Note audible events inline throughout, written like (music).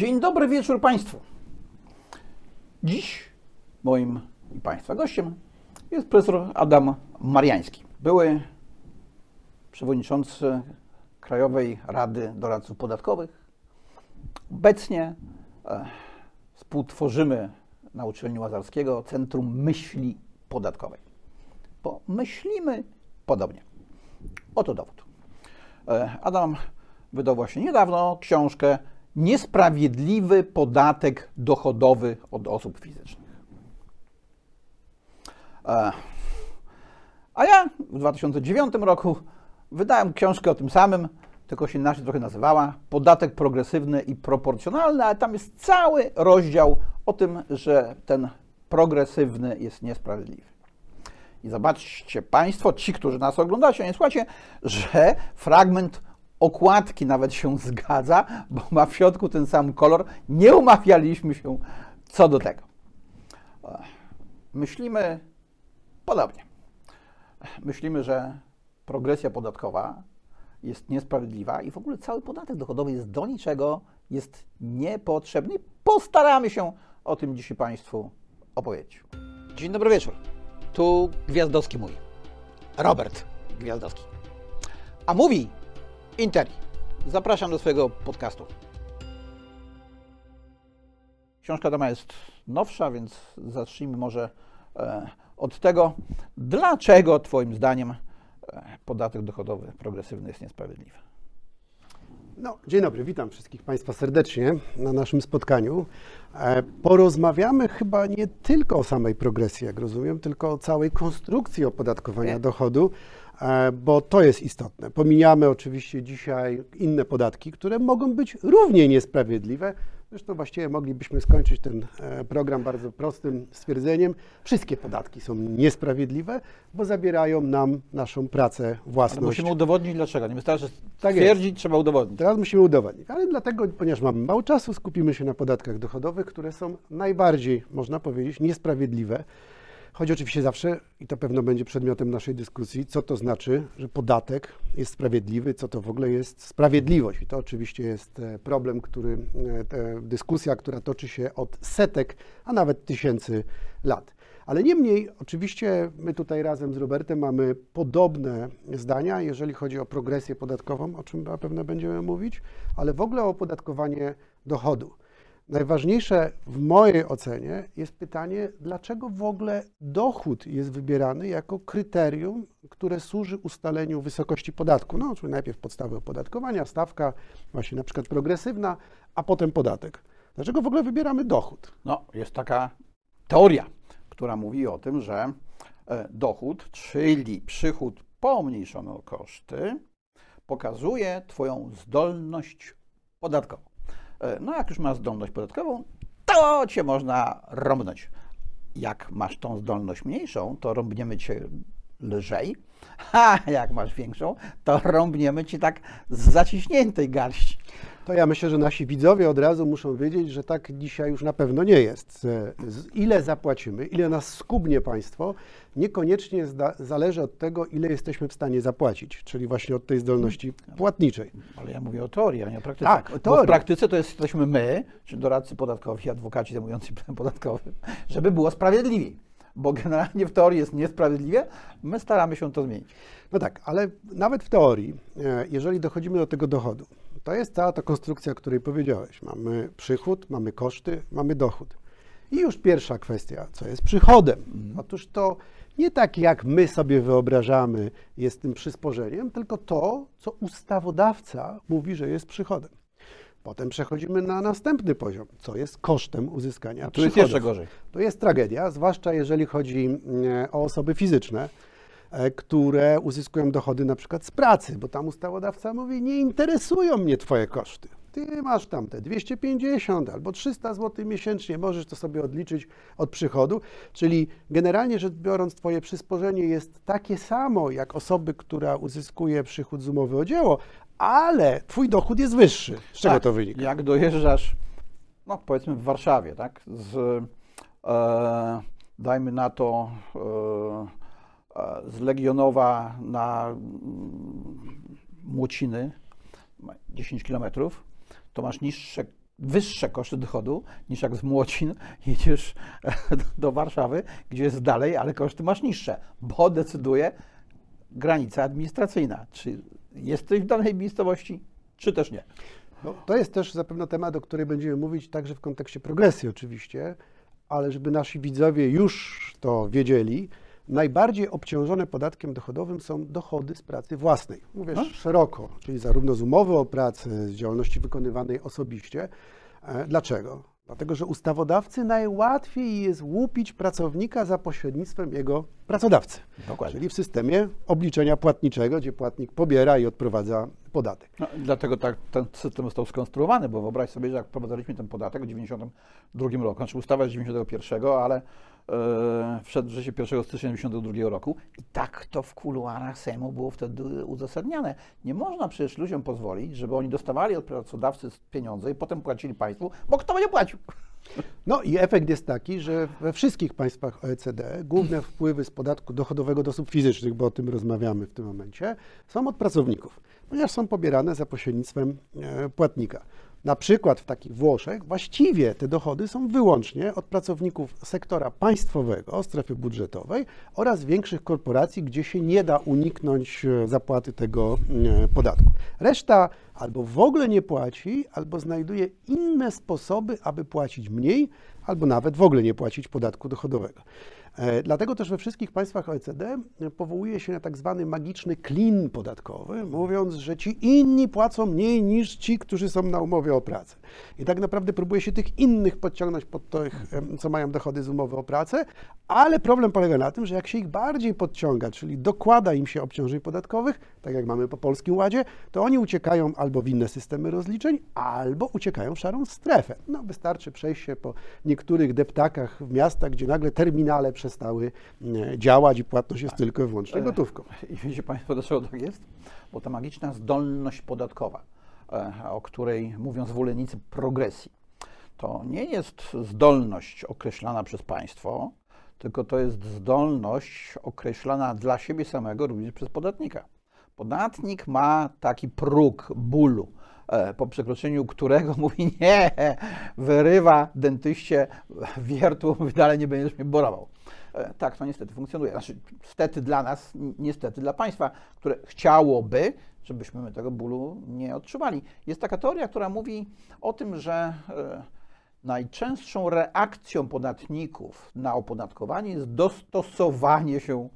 Dzień dobry wieczór Państwu. Dziś moim i Państwa gościem jest profesor Adam Mariański, były przewodniczący Krajowej Rady Doradców Podatkowych. Obecnie e, współtworzymy na uczelni Łazarskiego Centrum Myśli Podatkowej. Bo myślimy podobnie. Oto dowód. E, Adam wydał właśnie niedawno książkę Niesprawiedliwy podatek dochodowy od osób fizycznych. E, A ja w 2009 roku wydałem książkę o tym samym, tylko się inaczej trochę nazywała Podatek progresywny i proporcjonalny, ale tam jest cały rozdział o tym, że ten progresywny jest niesprawiedliwy. I zobaczcie Państwo, ci, którzy nas oglądacie, nie słuchacie, że fragment okładki nawet się zgadza, bo ma w środku ten sam kolor. Nie umawialiśmy się co do tego. Myślimy podobnie. Myślimy, że progresja podatkowa jest niesprawiedliwa i w ogóle cały podatek dochodowy jest do niczego, jest niepotrzebny. Postaramy się o tym dzisiaj Państwu opowiedzieć. Dzień dobry wieczór. Tu Gwiazdowski mówi. Robert Gwiazdowski. A mówi Interi. Zapraszam do swojego podcastu. Książka Dama jest nowsza, więc zacznijmy może e, od tego, dlaczego Twoim zdaniem e, podatek dochodowy progresywny jest niesprawiedliwy. No, dzień dobry, witam wszystkich Państwa serdecznie na naszym spotkaniu. E, Porozmawiamy chyba nie tylko o samej progresji, jak rozumiem, tylko o całej konstrukcji opodatkowania Nie. dochodu, bo to jest istotne. Pomijamy oczywiście dzisiaj inne podatki, które mogą być równie niesprawiedliwe. Zresztą właściwie moglibyśmy skończyć ten e, program bardzo prostym stwierdzeniem. Wszystkie podatki są niesprawiedliwe, bo zabierają nam naszą pracę, Ale własność. musimy udowodnić dlaczego. Nie wystarczy Tak stwierdzić, trzeba udowodnić. Teraz musimy udowodnić, ale dlatego, ponieważ mamy mało czasu, skupimy się na podatkach dochodowych, które są najbardziej, można powiedzieć, niesprawiedliwe. Chodzi oczywiście zawsze, i to pewno będzie przedmiotem naszej dyskusji, co to znaczy, że podatek jest sprawiedliwy, co to w ogóle jest sprawiedliwość. I to oczywiście jest e, problem, który, e, dyskusja, która toczy się od setek, a nawet tysięcy lat. Ale niemniej, oczywiście, my tutaj razem z Robertem mamy podobne zdania, jeżeli chodzi o progresję podatkową, o czym zapewne będziemy mówić, ale w ogóle o opodatkowanie dochodu. Najważniejsze w mojej ocenie jest pytanie, dlaczego w ogóle dochód jest wybierany jako kryterium, które służy ustaleniu wysokości podatku. No, czyli najpierw podstawy opodatkowania, stawka właśnie na przykład progresywna, a potem podatek. Dlaczego w ogóle wybieramy dochód? No, jest taka teoria, która mówi o tym, że e, dochód, czyli przychód pomniejszony o koszty, pokazuje Twoją zdolność podatkową. E, No, jak już masz zdolność podatkową, to Cię można rąbnąć. Jak masz tą zdolność mniejszą, to rąbniemy Cię lżej, (laughs) a jak masz większą, to rąbniemy Cię tak z zaciśniętej garści. To ja myślę, że nasi widzowie od razu muszą wiedzieć, że tak dzisiaj już na pewno nie jest. Ile zapłacimy, ile nas skubnie państwo, niekoniecznie zależy od tego, ile jesteśmy w stanie zapłacić, czyli właśnie od tej zdolności płatniczej. Ale ja mówię o teorii, a nie o praktyce. Tak, o Bo w teorii. praktyce to jest, jesteśmy my, czy doradcy podatkowi, adwokaci zajmujący prawem podatkowym, żeby było sprawiedliwie. Bo generalnie w teorii jest niesprawiedliwie, my staramy się to zmienić. No tak, ale nawet w teorii, e, jeżeli dochodzimy do tego dochodu, to jest cała ta konstrukcja, o której powiedziałeś. Mamy przychód, mamy koszty, mamy dochód. I już pierwsza kwestia, co jest przychodem? Otóż to nie tak, jak my sobie wyobrażamy, jest tym przysporzeniem, tylko to, co ustawodawca mówi, że jest przychodem. Potem przechodzimy na następny poziom, co jest kosztem uzyskania Tu jest przychodów. jeszcze gorzej. To jest tragedia, zwłaszcza jeżeli chodzi e, o osoby fizyczne, które uzyskują dochody na przykład z pracy, bo tam ustawodawca mówi, nie interesują mnie Twoje koszty. Ty masz tam te 250 albo 300 zł miesięcznie, możesz to sobie odliczyć od przychodu, czyli generalnie rzecz biorąc, Twoje przysporzenie jest takie samo jak osoby, która uzyskuje przychód z umowy o dzieło, ale Twój dochód jest wyższy. Z czego Tak, to wynika? Jak dojeżdżasz, no powiedzmy w Warszawie, tak, z, e, dajmy na to, e, e, z Legionowa na mm, Młociny, ma 10 kilometrów, to masz niższe wyższe koszty dochodu niż jak z Młocin jedziesz do Warszawy, gdzie jest dalej, ale koszty masz niższe, bo decyduje granica administracyjna. Czy jesteś w danej miejscowości, czy też nie. No, to jest też zapewne temat, o którym będziemy mówić także w kontekście progresji oczywiście, ale żeby nasi widzowie już to wiedzieli, najbardziej obciążone podatkiem dochodowym są dochody z pracy własnej. Mówię No. szeroko, czyli zarówno z umowy o pracę, z działalności wykonywanej osobiście. E, Dlaczego? Dlatego, że ustawodawcy najłatwiej jest łupić pracownika za pośrednictwem jego pracodawcy. Dokładnie. Czyli w systemie obliczenia płatniczego, gdzie płatnik pobiera i odprowadza podatek. No, dlatego tak ten system został skonstruowany, bo wyobraź sobie, że jak wprowadzaliśmy ten podatek w 1992 roku, znaczy ustawa z 91, ale e, wszedł w życie 1 stycznia 1992 roku i tak to w kuluarach Sejmu było wtedy uzasadniane. Nie można przecież ludziom pozwolić, żeby oni dostawali od pracodawcy pieniądze i potem płacili państwu, bo kto będzie płacił? No i efekt jest taki, że we wszystkich państwach OECD główne wpływy z podatku dochodowego do osób fizycznych, bo o tym rozmawiamy w tym momencie, są od pracowników, ponieważ są pobierane za pośrednictwem e, płatnika. Na przykład w takich Włoszech właściwie te dochody są wyłącznie od pracowników sektora państwowego, strefy budżetowej oraz większych korporacji, gdzie się nie da uniknąć e, zapłaty tego e, podatku. Reszta albo w ogóle nie płaci, albo znajduje inne sposoby, aby płacić mniej, albo nawet w ogóle nie płacić podatku dochodowego. E, Dlatego też we wszystkich państwach OECD powołuje się na tak zwany magiczny klin podatkowy, mówiąc, że ci inni płacą mniej niż ci, którzy są na umowie o pracę. I tak naprawdę próbuje się tych innych podciągnąć pod tych, em, co mają dochody z umowy o pracę, ale problem polega na tym, że jak się ich bardziej podciąga, czyli dokłada im się obciążeń podatkowych, tak jak mamy po Polskim Ładzie, to oni uciekają albo w inne systemy rozliczeń, albo uciekają w szarą strefę. No, wystarczy przejść się po niektórych deptakach w miastach, gdzie nagle terminale przestały e, działać i płatność jest tylko i wyłącznie gotówką. I wiecie Państwo, dlaczego tak jest? Bo ta magiczna zdolność podatkowa, e, o której mówią zwolennicy progresji, to nie jest zdolność określana przez państwo, tylko to jest zdolność określana dla siebie samego również przez podatnika. Podatnik ma taki próg bólu, e, po przekroczeniu którego (laughs) mówi nie, wyrywa dentyście wiertu, dalej nie będziesz mnie borował. E, Tak to niestety funkcjonuje. Znaczy, niestety dla nas, niestety dla państwa, które chciałoby, żebyśmy my tego bólu nie odczuwali. Jest taka teoria, która mówi o tym, że e, najczęstszą reakcją podatników na opodatkowanie jest dostosowanie się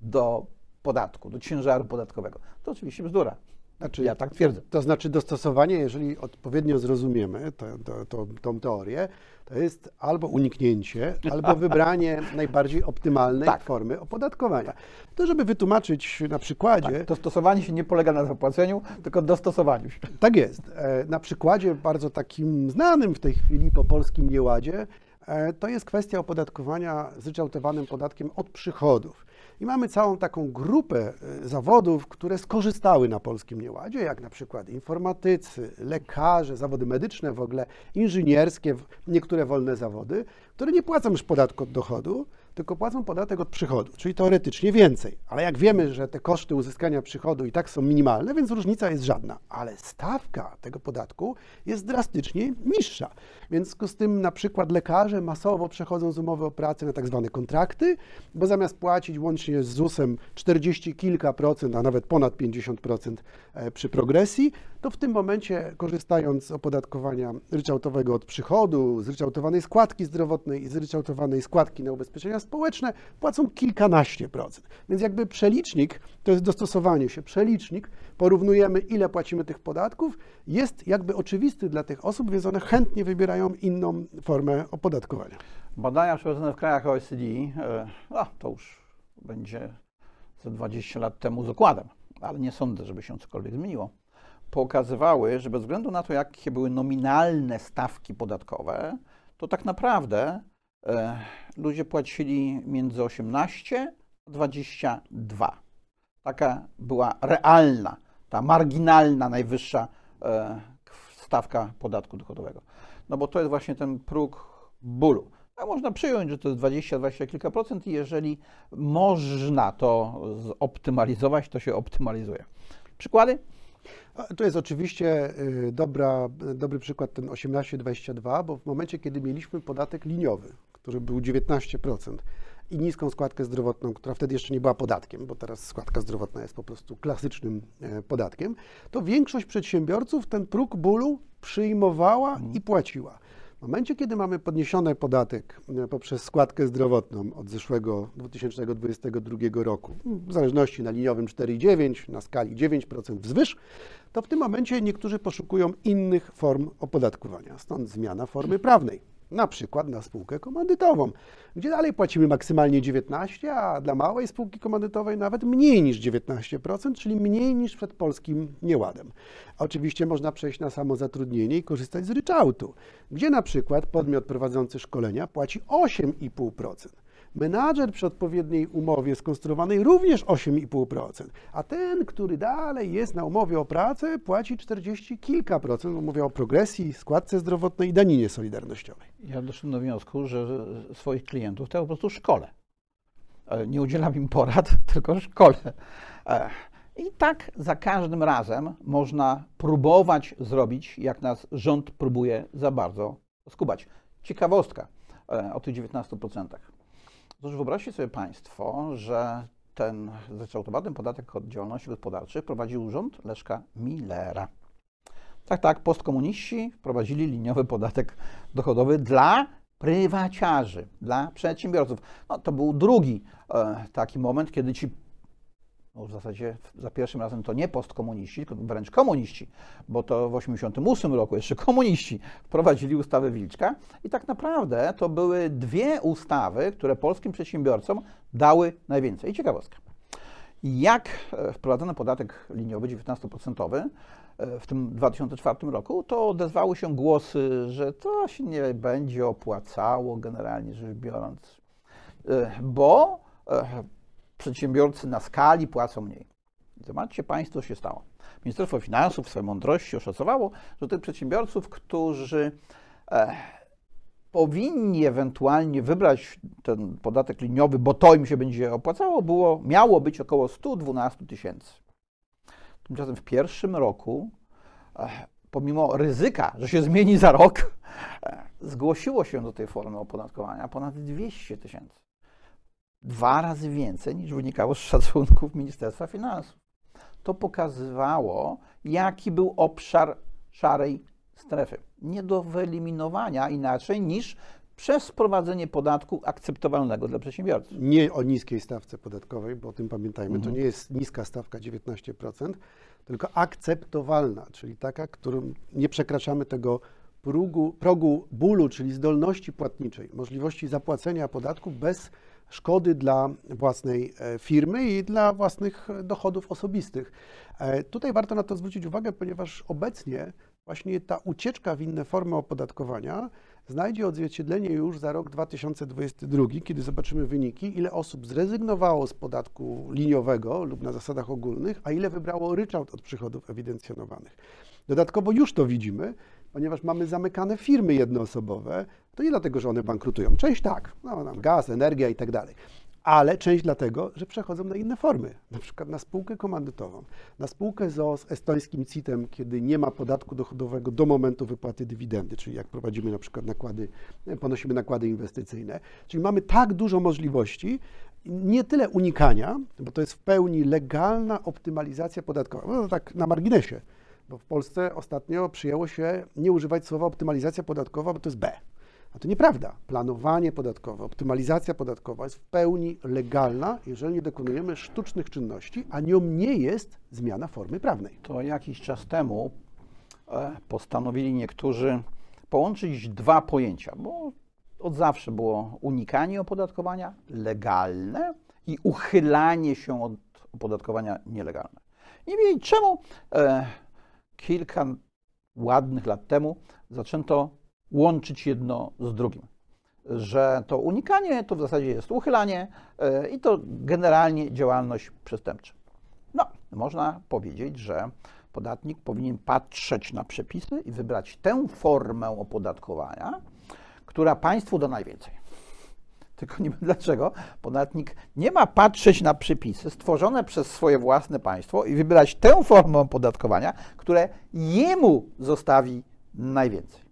do podatku, do ciężaru podatkowego. To oczywiście bzdura. Znaczy, ja tak twierdzę. To znaczy dostosowanie, jeżeli odpowiednio zrozumiemy to, to, to, tą teorię, to jest albo uniknięcie, (laughs) albo wybranie najbardziej optymalnej Tak. formy opodatkowania. To, żeby wytłumaczyć na przykładzie, Tak, dostosowanie się nie polega na zapłaceniu, tylko dostosowaniu się. Tak jest. E, Na przykładzie bardzo takim znanym w tej chwili po polskim nieładzie, e, to jest kwestia opodatkowania zryczałtowanym podatkiem od przychodów. I mamy całą taką grupę e, zawodów, które skorzystały na polskim nieładzie, jak na przykład informatycy, lekarze, zawody medyczne w ogóle, inżynierskie, niektóre wolne zawody, które nie płacą już podatku od dochodu, tylko płacą podatek od przychodu, czyli teoretycznie więcej. Ale jak wiemy, że te koszty uzyskania przychodu i tak są minimalne, więc różnica jest żadna. Ale stawka tego podatku jest drastycznie niższa. Więc w związku z tym na przykład lekarze masowo przechodzą z umowy o pracę na tak zwane kontrakty, bo zamiast płacić łącznie z ZUS-em 40 kilka procent, a nawet ponad 50% e, przy progresji, to w tym momencie korzystając z opodatkowania ryczałtowego od przychodu, zryczałtowanej składki zdrowotnej i zryczałtowanej składki na ubezpieczenia społeczne, płacą kilkanaście procent. Więc jakby przelicznik, to jest dostosowanie się, przelicznik, porównujemy ile płacimy tych podatków, jest jakby oczywisty dla tych osób, więc one chętnie wybierają inną formę opodatkowania. Badania przeprowadzone w krajach OECD, e, to już będzie ze 20 lat temu z okładem, ale nie sądzę, żeby się cokolwiek zmieniło, pokazywały, że bez względu na to, jakie były nominalne stawki podatkowe, to tak naprawdę ludzie płacili między 18 a 22. Taka była realna, ta marginalna, najwyższa e, stawka podatku dochodowego. No bo to jest właśnie ten próg bólu. A można przyjąć, że to jest 20, 20 kilka procent i jeżeli można to zoptymalizować, to się optymalizuje. Przykłady? To jest oczywiście y, dobra, dobry przykład ten 18-22, bo w momencie, kiedy mieliśmy podatek liniowy, który był 19% i niską składkę zdrowotną, która wtedy jeszcze nie była podatkiem, bo teraz składka zdrowotna jest po prostu klasycznym e, podatkiem, to większość przedsiębiorców ten próg bólu przyjmowała i płaciła. W momencie, kiedy mamy podniesiony podatek e, poprzez składkę zdrowotną od zeszłego 2022 roku, w zależności na liniowym 4,9, na skali 9% wzwyż, to w tym momencie niektórzy poszukują innych form opodatkowania. Stąd zmiana formy prawnej. Na przykład na spółkę komandytową, gdzie dalej płacimy maksymalnie 19, a dla małej spółki komandytowej nawet mniej niż 19%, czyli mniej niż przed polskim nieładem. Oczywiście można przejść na samozatrudnienie i korzystać z ryczałtu, gdzie na przykład podmiot prowadzący szkolenia płaci 8,5%. Menadżer przy odpowiedniej umowie skonstruowanej również 8,5%, a ten, który dalej jest na umowie o pracę, płaci 40 kilka procent, mówię o progresji, składce zdrowotnej i daninie solidarnościowej. Ja doszedłem do wniosku, że swoich klientów to ja po prostu szkole. E, Nie udzielam im porad, (laughs) tylko szkole. E, I tak za każdym razem można próbować zrobić, jak nas rząd próbuje za bardzo skubać. Ciekawostka e, o tych 19%. Otóż wyobraźcie sobie Państwo, że ten zryczałtowany podatek od działalności gospodarczej prowadził rząd Leszka Millera. Tak, tak, postkomuniści wprowadzili liniowy podatek dochodowy dla prywaciarzy, dla przedsiębiorców. No, to był drugi e, taki moment, kiedy ci, no w zasadzie za pierwszym razem to nie postkomuniści, tylko wręcz komuniści, bo to w 1988 roku jeszcze komuniści wprowadzili ustawę Wilczka i tak naprawdę to były dwie ustawy, które polskim przedsiębiorcom dały najwięcej. I ciekawostka. Jak e, wprowadzono podatek liniowy 19% e, w tym 2004 roku, to odezwały się głosy, że to się nie będzie opłacało generalnie rzecz biorąc, e, bo przedsiębiorcy na skali płacą mniej. Zobaczcie Państwo, co się stało. Ministerstwo Finansów w swojej mądrości oszacowało, że tych przedsiębiorców, którzy e, powinni ewentualnie wybrać ten podatek liniowy, bo to im się będzie opłacało, było, miało być około 112 tysięcy. Tymczasem w pierwszym roku, e, pomimo ryzyka, że się zmieni za rok, e, zgłosiło się do tej formy opodatkowania ponad 200 tysięcy. Dwa razy więcej niż wynikało z szacunków Ministerstwa Finansów. To pokazywało, jaki był obszar szarej strefy. Nie do wyeliminowania inaczej niż przez wprowadzenie podatku akceptowalnego dla przedsiębiorców. Nie o niskiej stawce podatkowej, bo o tym pamiętajmy, Mhm. to nie jest niska stawka 19%, tylko akceptowalna, czyli taka, którą nie przekraczamy tego progu, progu bólu, czyli zdolności płatniczej, możliwości zapłacenia podatku bez szkody dla własnej e, firmy i dla własnych dochodów osobistych. E, Tutaj warto na to zwrócić uwagę, ponieważ obecnie właśnie ta ucieczka w inne formy opodatkowania znajdzie odzwierciedlenie już za rok 2022, kiedy zobaczymy wyniki, ile osób zrezygnowało z podatku liniowego lub na zasadach ogólnych, a ile wybrało ryczałt od przychodów ewidencjonowanych. Dodatkowo już to widzimy, ponieważ mamy zamykane firmy jednoosobowe, to nie dlatego, że one bankrutują. Część tak, no, tam gaz, energia i tak dalej. Ale część dlatego, że przechodzą na inne formy, na przykład na spółkę komandytową, na spółkę z estońskim CIT-em, kiedy nie ma podatku dochodowego do momentu wypłaty dywidendy, czyli jak prowadzimy na przykład nakłady, ponosimy nakłady inwestycyjne. Czyli mamy tak dużo możliwości, nie tyle unikania, bo to jest w pełni legalna optymalizacja podatkowa. No tak na marginesie, bo w Polsce ostatnio przyjęło się nie używać słowa optymalizacja podatkowa, bo to jest B. A to nieprawda. Planowanie podatkowe, optymalizacja podatkowa jest w pełni legalna, jeżeli nie dokonujemy sztucznych czynności, a nią nie jest zmiana formy prawnej. To jakiś czas temu e, postanowili niektórzy połączyć dwa pojęcia, bo od zawsze było unikanie opodatkowania legalne i uchylanie się od opodatkowania nielegalne. Nie wiedzieli czemu e, kilka ładnych lat temu zaczęto łączyć jedno z drugim. Że to unikanie to w zasadzie jest uchylanie e, i to generalnie działalność przestępcza. No, można powiedzieć, że podatnik powinien patrzeć na przepisy i wybrać tę formę opodatkowania, która państwu da najwięcej. Tylko nie wiem dlaczego podatnik nie ma patrzeć na przepisy stworzone przez swoje własne państwo i wybierać tę formę opodatkowania, które jemu zostawi najwięcej.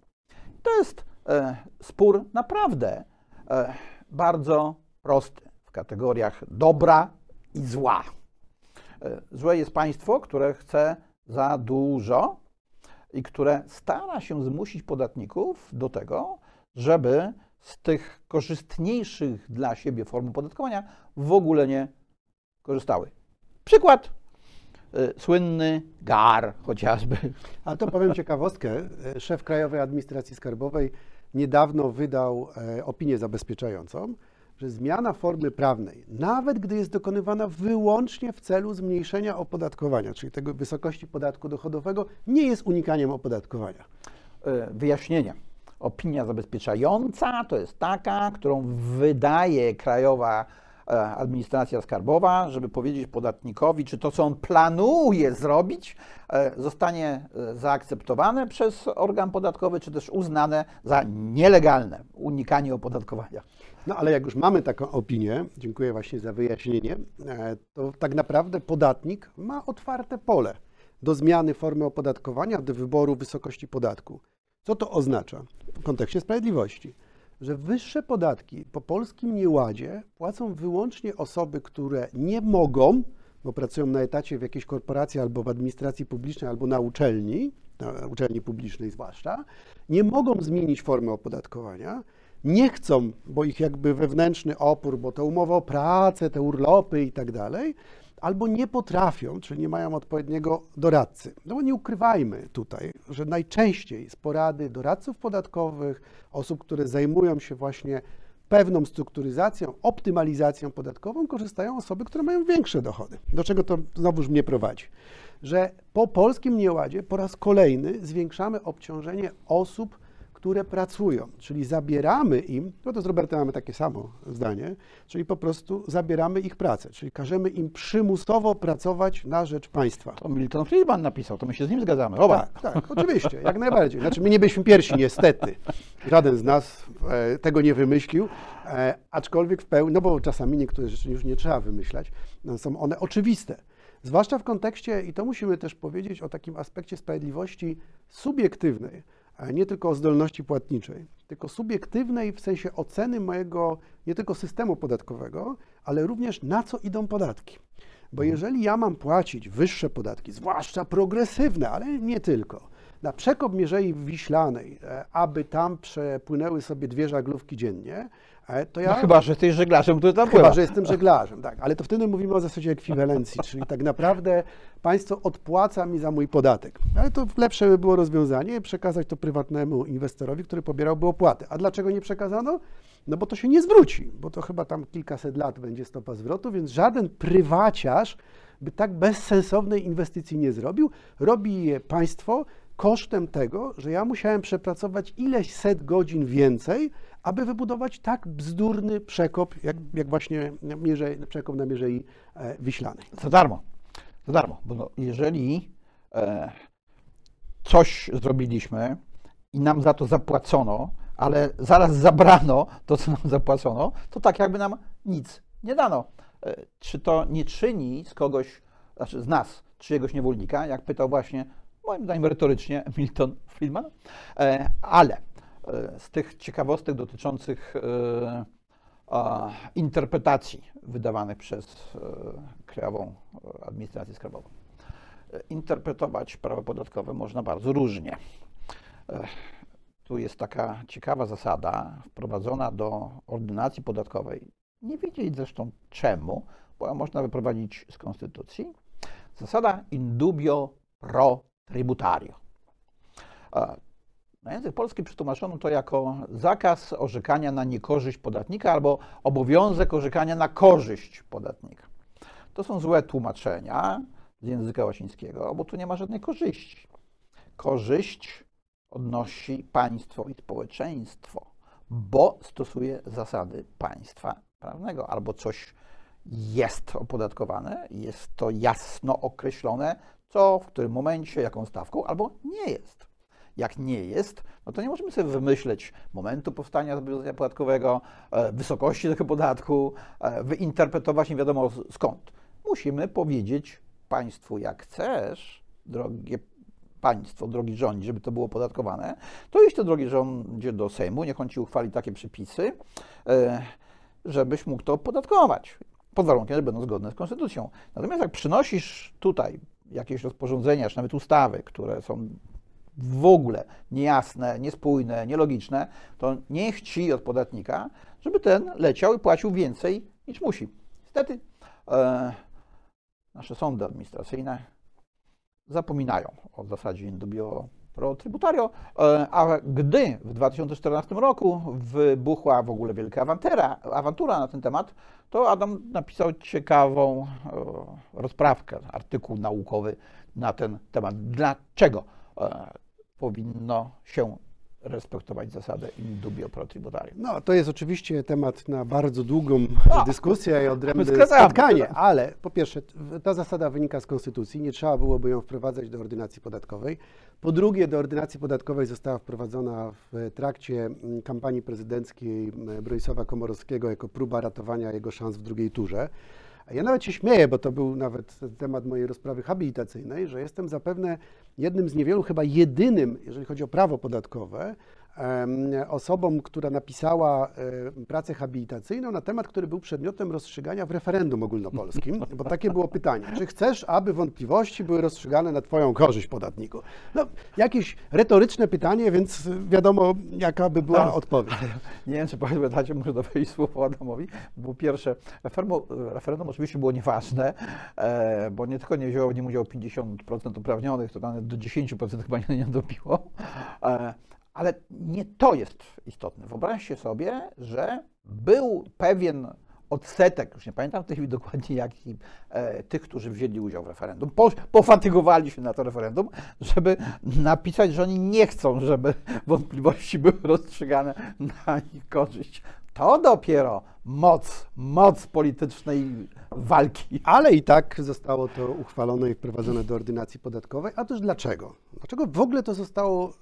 To jest e, spór naprawdę e, bardzo prosty w kategoriach dobra i zła. E, złe jest państwo, które chce za dużo i które stara się zmusić podatników do tego, żeby z tych korzystniejszych dla siebie form opodatkowania w ogóle nie korzystały. Przykład słynny GAR chociażby. A to powiem ciekawostkę. Szef Krajowej Administracji Skarbowej niedawno wydał e, opinię zabezpieczającą, że zmiana formy prawnej, nawet gdy jest dokonywana wyłącznie w celu zmniejszenia opodatkowania, czyli tego wysokości podatku dochodowego, nie jest unikaniem opodatkowania. Y, wyjaśnienie. Opinia zabezpieczająca to jest taka, którą wydaje Krajowa e, Administracja Skarbowa, żeby powiedzieć podatnikowi, czy to, co on planuje zrobić, e, zostanie e, zaakceptowane przez organ podatkowy, czy też uznane za nielegalne, unikanie opodatkowania. No ale jak już mamy taką opinię, dziękuję właśnie za wyjaśnienie, to tak naprawdę podatnik ma otwarte pole do zmiany formy opodatkowania, do wyboru wysokości podatku. Co to oznacza w kontekście sprawiedliwości? Że wyższe podatki po polskim nieładzie płacą wyłącznie osoby, które nie mogą, bo pracują na etacie w jakiejś korporacji albo w administracji publicznej, albo na uczelni, na uczelni publicznej zwłaszcza, nie mogą zmienić formy opodatkowania, nie chcą, bo ich jakby wewnętrzny opór, bo to umowa o pracę, te urlopy i tak dalej, albo nie potrafią, czyli nie mają odpowiedniego doradcy. No bo nie ukrywajmy tutaj, że najczęściej z porady doradców podatkowych, osób, które zajmują się właśnie pewną strukturyzacją, optymalizacją podatkową, korzystają osoby, które mają większe dochody. Do czego to znowuż mnie prowadzi? Że po polskim nieładzie po raz kolejny zwiększamy obciążenie osób, które pracują, czyli zabieramy im, no to z Robertem mamy takie samo zdanie, czyli po prostu zabieramy ich pracę, czyli każemy im przymusowo pracować na rzecz państwa. To Milton Friedman napisał, to my się z nim zgadzamy. Oba. Tak, tak, oczywiście, jak najbardziej. Znaczy my nie byliśmy pierwsi, niestety. Żaden z nas e, tego nie wymyślił, e, aczkolwiek w pełni, no bo czasami niektóre rzeczy już nie trzeba wymyślać, no, są one oczywiste. Zwłaszcza w kontekście, i to musimy też powiedzieć o takim aspekcie sprawiedliwości subiektywnej, nie tylko o zdolności płatniczej, tylko subiektywnej w sensie oceny mojego nie tylko systemu podatkowego, ale również na co idą podatki. Bo mhm. jeżeli ja mam płacić wyższe podatki, zwłaszcza progresywne, ale nie tylko, na przekop Mierzei Wiślanej, e, aby tam przepłynęły sobie dwie żaglówki dziennie, to ja... No chyba, że jesteś żeglarzem, który tam Chyba, pływa. że jestem żeglarzem, tak. Ale to wtedy mówimy o zasadzie ekwiwalencji, czyli tak naprawdę państwo odpłaca mi za mój podatek. Ale to lepsze by było rozwiązanie przekazać to prywatnemu inwestorowi, który pobierałby opłaty. A dlaczego nie przekazano? No bo to się nie zwróci, bo to chyba tam kilkaset lat będzie stopa zwrotu, więc żaden prywaciarz by tak bezsensownej inwestycji nie zrobił. Robi je państwo kosztem tego, że ja musiałem przepracować ileś set godzin więcej, aby wybudować tak bzdurny przekop, jak, jak właśnie mierze, przekop na Mierzei e, Wiślanej. Za darmo. Za darmo. Bo no, jeżeli e, coś zrobiliśmy i nam za to zapłacono, ale zaraz zabrano to, co nam zapłacono, to tak jakby nam nic nie dano. E, czy to nie czyni z kogoś, znaczy z nas, czyjegoś niewolnika, jak pytał właśnie moim zdaniem retorycznie Milton Friedman, e, ale z tych ciekawostek dotyczących e, interpretacji wydawanych przez Krajową Administrację Skarbową. Interpretować prawo podatkowe można bardzo różnie. Tu jest taka ciekawa zasada wprowadzona do ordynacji podatkowej. Nie wiedzieć zresztą czemu, bo można wyprowadzić z konstytucji. Zasada indubio pro tributario. Na język polski przetłumaczono to jako zakaz orzekania na niekorzyść podatnika albo obowiązek orzekania na korzyść podatnika. To są złe tłumaczenia z języka łacińskiego, bo tu nie ma żadnej korzyści. Korzyść odnosi państwo i społeczeństwo, bo stosuje zasady państwa prawnego albo coś jest opodatkowane, jest to jasno określone, co, w którym momencie, jaką stawką, albo nie jest. Jak nie jest, no to nie możemy sobie wymyśleć momentu powstania zobowiązania podatkowego, e, wysokości tego podatku, e, wyinterpretować nie wiadomo skąd. Musimy powiedzieć państwu, jak chcesz, drogie państwo, drogi rządzie, żeby to było podatkowane, to iść to, drogi rządzie, do Sejmu, niech on ci uchwali takie przepisy, e, żebyś mógł to opodatkować. Pod warunkiem, że będą zgodne z konstytucją. Natomiast jak przynosisz tutaj jakieś rozporządzenia, czy nawet ustawy, które są w ogóle niejasne, niespójne, nielogiczne, to niech ci od podatnika, żeby ten leciał i płacił więcej niż musi. Niestety e, nasze sądy administracyjne zapominają o zasadzie in dubio pro tributario, e, a gdy w 2014 roku wybuchła w ogóle wielka awantura, awantura na ten temat, to Adam napisał ciekawą e, rozprawkę, artykuł naukowy na ten temat. Dlaczego e, powinno się respektować zasadę in dubio pro tributario? No, to jest oczywiście temat na bardzo długą No, dyskusję i odrębne spotkanie, ale po pierwsze, ta zasada wynika z Konstytucji, nie trzeba byłoby ją wprowadzać do ordynacji podatkowej. Po drugie, do ordynacji podatkowej została wprowadzona w trakcie kampanii prezydenckiej Bronisława Komorowskiego jako próba ratowania jego szans w drugiej turze. Ja nawet się śmieję, bo to był nawet temat mojej rozprawy habilitacyjnej, że jestem zapewne jednym z niewielu, chyba jedynym, jeżeli chodzi o prawo podatkowe, osobą, która napisała e, pracę habilitacyjną na temat, który był przedmiotem rozstrzygania w referendum ogólnopolskim, (laughs) bo takie było pytanie, czy chcesz, aby wątpliwości były rozstrzygane na Twoją korzyść, podatniku? No, jakieś retoryczne pytanie, więc wiadomo, jaka by była Tak. odpowiedź. (laughs) Nie wiem, czy pamiętacie, muszę dowieść słowo Adamowi. Było pierwsze, referendum, referendum oczywiście było nieważne, e, bo nie tylko nie wzięło w nim udział 50% uprawnionych, to nawet do 10% chyba nie, nie dobiło. Ale nie to jest istotne. Wyobraźcie sobie, że był pewien odsetek, już nie pamiętam w tej chwili dokładnie jaki, e, tych, którzy wzięli udział w referendum, po, pofatygowali się na to referendum, żeby napisać, że oni nie chcą, żeby wątpliwości były rozstrzygane na ich korzyść. To dopiero moc, moc politycznej walki. Ale i tak zostało to uchwalone i wprowadzone do ordynacji podatkowej. A też dlaczego? Dlaczego w ogóle to zostało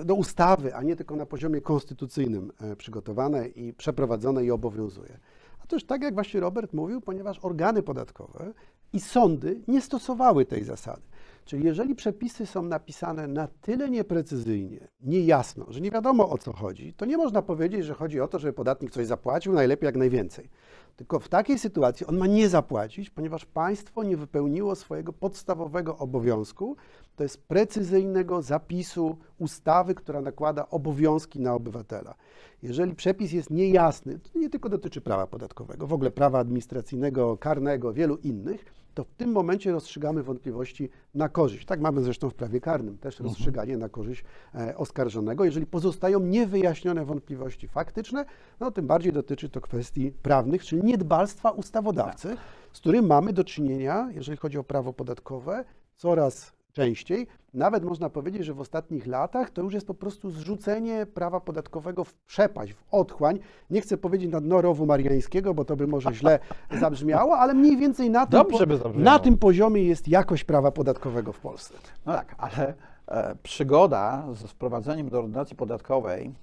e, do ustawy, a nie tylko na poziomie konstytucyjnym e, przygotowane i przeprowadzone i obowiązuje? A też tak jak właśnie Robert mówił, ponieważ organy podatkowe i sądy nie stosowały tej zasady. Czyli jeżeli przepisy są napisane na tyle nieprecyzyjnie, niejasno, że nie wiadomo o co chodzi, to nie można powiedzieć, że chodzi o to, żeby podatnik coś zapłacił, najlepiej jak najwięcej. Tylko w takiej sytuacji on ma nie zapłacić, ponieważ państwo nie wypełniło swojego podstawowego obowiązku, to jest precyzyjnego zapisu ustawy, która nakłada obowiązki na obywatela. Jeżeli przepis jest niejasny, to nie tylko dotyczy prawa podatkowego, w ogóle prawa administracyjnego, karnego, wielu innych, to w tym momencie rozstrzygamy wątpliwości na korzyść. Tak mamy zresztą w prawie karnym, też rozstrzyganie na korzyść e, oskarżonego. Jeżeli pozostają niewyjaśnione wątpliwości faktyczne, no tym bardziej dotyczy to kwestii prawnych, czyli niedbalstwa ustawodawcy, z którym mamy do czynienia, jeżeli chodzi o prawo podatkowe, coraz częściej. Nawet można powiedzieć, że w ostatnich latach to już jest po prostu zrzucenie prawa podatkowego w przepaść, w otchłań. Nie chcę powiedzieć na dno rowu mariańskiego, bo to by może źle (laughs) zabrzmiało, ale mniej więcej na tym, zabrzmiało. na tym poziomie jest jakość prawa podatkowego w Polsce. No tak, ale e, przygoda z wprowadzeniem do ordynacji podatkowej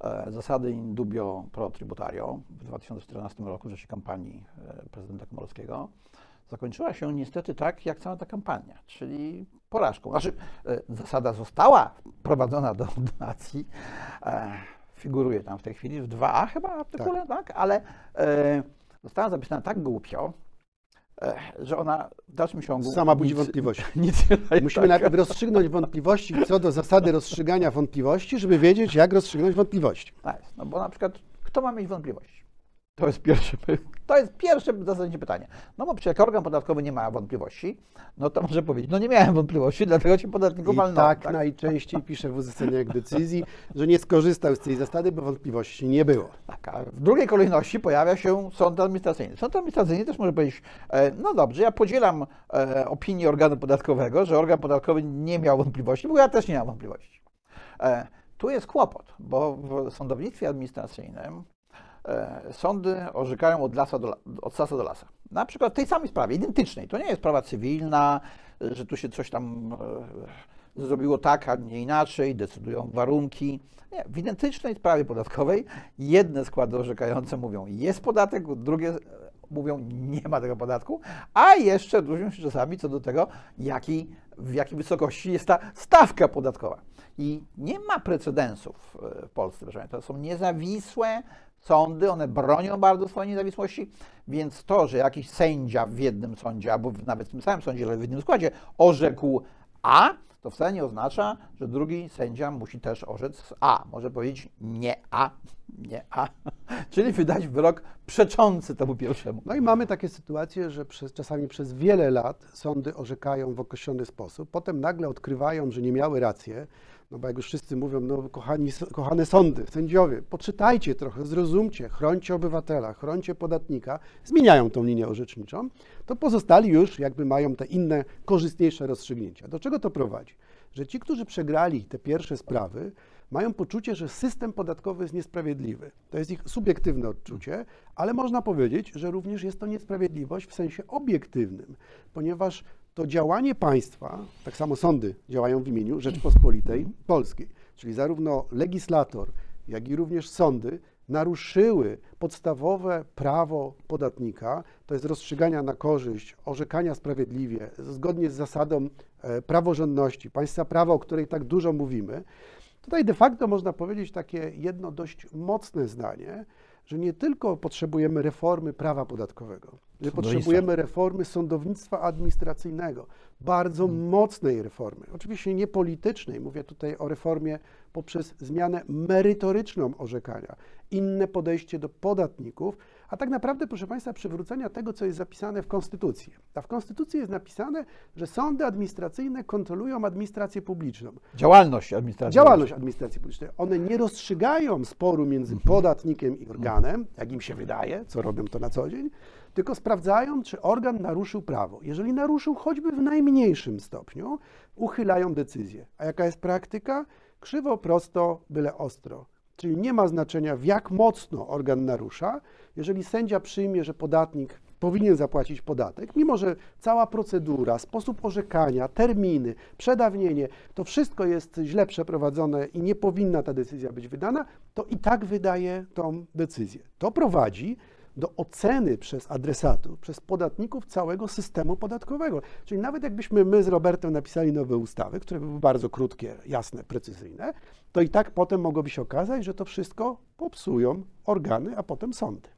e, zasady in dubio pro tributario w 2014 roku w czasie kampanii e, prezydenta Komorowskiego zakończyła się niestety tak, jak cała ta kampania, czyli porażką. Znaczy, e, zasada została wprowadzona do ordynacji, e, figuruje tam w tej chwili w 2a chyba artykule, tak, ale e, została zapisana tak głupio, że ona w dalszym ciągu Sama budzi nic- wątpliwości. Nic (laughs) nie Musimy tak. najpierw rozstrzygnąć wątpliwości co do zasady rozstrzygania wątpliwości, żeby wiedzieć, jak rozstrzygnąć wątpliwości. Tak. No bo na przykład, kto ma mieć wątpliwości? To jest pierwsze, (laughs) to jest pierwsze zasadnicze pytanie. No bo przecież jak organ podatkowy nie ma wątpliwości, no to może powiedzieć, no nie miałem wątpliwości, (laughs) dlatego cię podatniku I walnąłem. tak najczęściej (laughs) pisze w uzasadnieniach decyzji, że nie skorzystał z tej zasady, bo wątpliwości nie było. Tak, a w drugiej kolejności pojawia się sąd administracyjny. Sąd administracyjny też może powiedzieć, e, no dobrze, ja podzielam e, opinię organu podatkowego, że organ podatkowy nie miał wątpliwości, bo ja też nie mam wątpliwości. E, tu jest kłopot, bo w sądownictwie administracyjnym sądy orzekają od, lasa do, od lasa do lasa. Na przykład w tej samej sprawie, identycznej. To nie jest sprawa cywilna, e, że tu się coś tam e, zrobiło tak, a nie inaczej, decydują warunki. Nie, w identycznej sprawie podatkowej jedne składy orzekające mówią jest podatek, drugie e, mówią nie ma tego podatku, a jeszcze różnią się czasami co do tego, jaki, w jakiej wysokości jest ta stawka podatkowa. I nie ma precedensów e, w Polsce, proszę. To są niezawisłe sądy, one bronią bardzo swojej niezawisłości, więc to, że jakiś sędzia w jednym sądzie, albo nawet w tym samym sądzie, ale w jednym składzie orzekł A, to wcale nie oznacza, że drugi sędzia musi też orzec A. Może powiedzieć nie A, (laughs) nie A, (laughs) czyli wydać wyrok przeczący temu pierwszemu. No i mamy takie sytuacje, że przez, czasami przez wiele lat sądy orzekają w określony sposób, potem nagle odkrywają, że nie miały racji, no bo jak już wszyscy mówią, no kochani, kochane sądy, sędziowie, poczytajcie trochę, zrozumcie, chrońcie obywatela, chrońcie podatnika, zmieniają tą linię orzeczniczą, to pozostali już jakby mają te inne, korzystniejsze rozstrzygnięcia. Do czego to prowadzi? Że ci, którzy przegrali te pierwsze sprawy, mają poczucie, że system podatkowy jest niesprawiedliwy. To jest ich subiektywne odczucie, ale można powiedzieć, że również jest to niesprawiedliwość w sensie obiektywnym, ponieważ to działanie państwa, tak samo sądy działają w imieniu Rzeczpospolitej Polskiej, czyli zarówno legislator, jak i również sądy naruszyły podstawowe prawo podatnika, to jest rozstrzygania na korzyść, orzekania sprawiedliwie, zgodnie z zasadą e, praworządności, państwa prawa, o której tak dużo mówimy. Tutaj de facto można powiedzieć takie jedno dość mocne zdanie, że nie tylko potrzebujemy reformy prawa podatkowego, że potrzebujemy reformy sądownictwa administracyjnego, bardzo hmm. mocnej reformy, oczywiście nie politycznej, mówię tutaj o reformie poprzez zmianę merytoryczną orzekania, inne podejście do podatników, a tak naprawdę, proszę Państwa, przywrócenia tego, co jest zapisane w Konstytucji. A w Konstytucji jest napisane, że sądy administracyjne kontrolują administrację publiczną. Działalność administracji Działalność administracji publicznej. One nie rozstrzygają sporu między podatnikiem i organem, jak im się wydaje, co robią to na co dzień, tylko sprawdzają, czy organ naruszył prawo. Jeżeli naruszył choćby w najmniejszym stopniu, uchylają decyzję. A jaka jest praktyka? Krzywo, prosto, byle ostro. Czyli nie ma znaczenia, w jak mocno organ narusza. Jeżeli sędzia przyjmie, że podatnik powinien zapłacić podatek, mimo że cała procedura, sposób orzekania, terminy, przedawnienie, to wszystko jest źle przeprowadzone i nie powinna ta decyzja być wydana, to i tak wydaje tą decyzję. To prowadzi do oceny przez adresatów, przez podatników całego systemu podatkowego. Czyli nawet jakbyśmy my z Robertem napisali nowe ustawy, które były bardzo krótkie, jasne, precyzyjne, to i tak potem mogłoby się okazać, że to wszystko popsują organy, a potem sądy.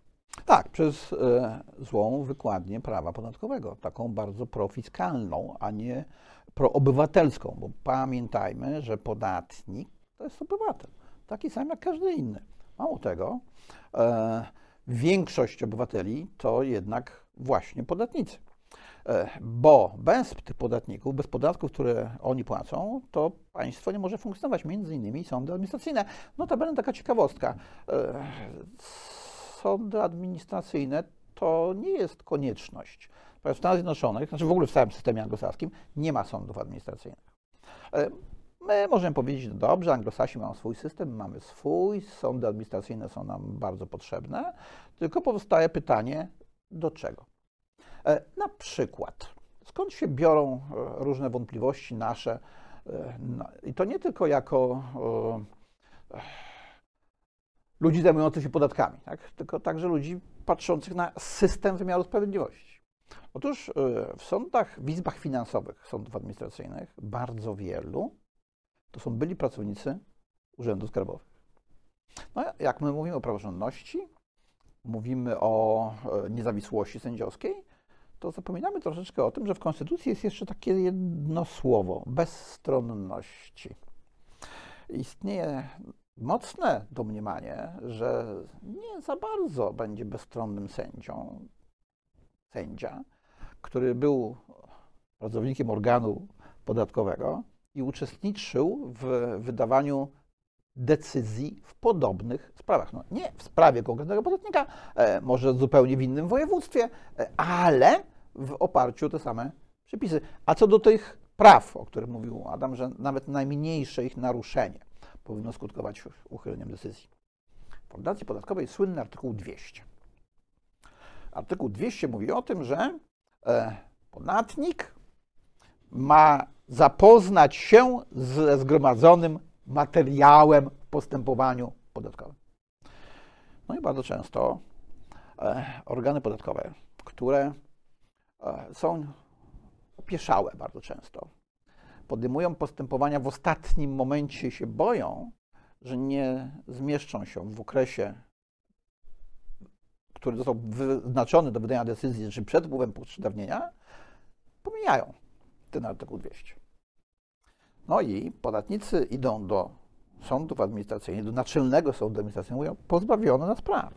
Tak, przez e, złą wykładnię prawa podatkowego, taką bardzo profiskalną, a nie proobywatelską, bo pamiętajmy, że podatnik to jest obywatel, taki sam jak każdy inny. Mało tego, e, większość obywateli to jednak właśnie podatnicy. E, bo bez tych podatników, bez podatków, które oni płacą, to państwo nie może funkcjonować, między innymi sądy administracyjne. No to będzie taka ciekawostka. E, sądy administracyjne to nie jest konieczność. W Stanach Zjednoczonych, znaczy w ogóle w całym systemie anglosaskim, nie ma sądów administracyjnych. E, My możemy powiedzieć, no dobrze, anglosasi mają swój system, mamy swój, sądy administracyjne są nam bardzo potrzebne, tylko powstaje pytanie, do czego? E, na przykład, skąd się biorą e, różne wątpliwości nasze, e, i to nie tylko jako ludzi zajmujących się podatkami, tak? tylko także ludzi patrzących na system wymiaru sprawiedliwości. Otóż w sądach, w izbach finansowych sądów administracyjnych bardzo wielu to są byli pracownicy urzędów skarbowych. No, jak my mówimy o praworządności, mówimy o e, niezawisłości sędziowskiej, to zapominamy troszeczkę o tym, że w Konstytucji jest jeszcze takie jedno słowo bezstronności. Istnieje mocne domniemanie, że nie za bardzo będzie bezstronnym sędzią sędzia, który był pracownikiem organu podatkowego, i uczestniczył w wydawaniu decyzji w podobnych sprawach. No, nie w sprawie konkretnego podatnika, e, może zupełnie w innym województwie, e, ale w oparciu o te same przepisy. A co do tych praw, o których mówił Adam, że nawet najmniejsze ich naruszenie powinno skutkować uchyleniem decyzji. W ordynacji podatkowej słynny artykuł 200. Artykuł 200 mówi o tym, że e, podatnik ma zapoznać się ze zgromadzonym materiałem w postępowaniu podatkowym. No i bardzo często e, organy podatkowe, które e, są opieszałe bardzo często, podejmują postępowania w ostatnim momencie się boją, że nie zmieszczą się w okresie, który został wyznaczony do wydania decyzji, czy przed upływem przedawnienia, pomijają ten artykuł 200. No i podatnicy idą do sądów administracyjnych, do naczelnego sądu administracyjnego, mówią, pozbawiono nas praw.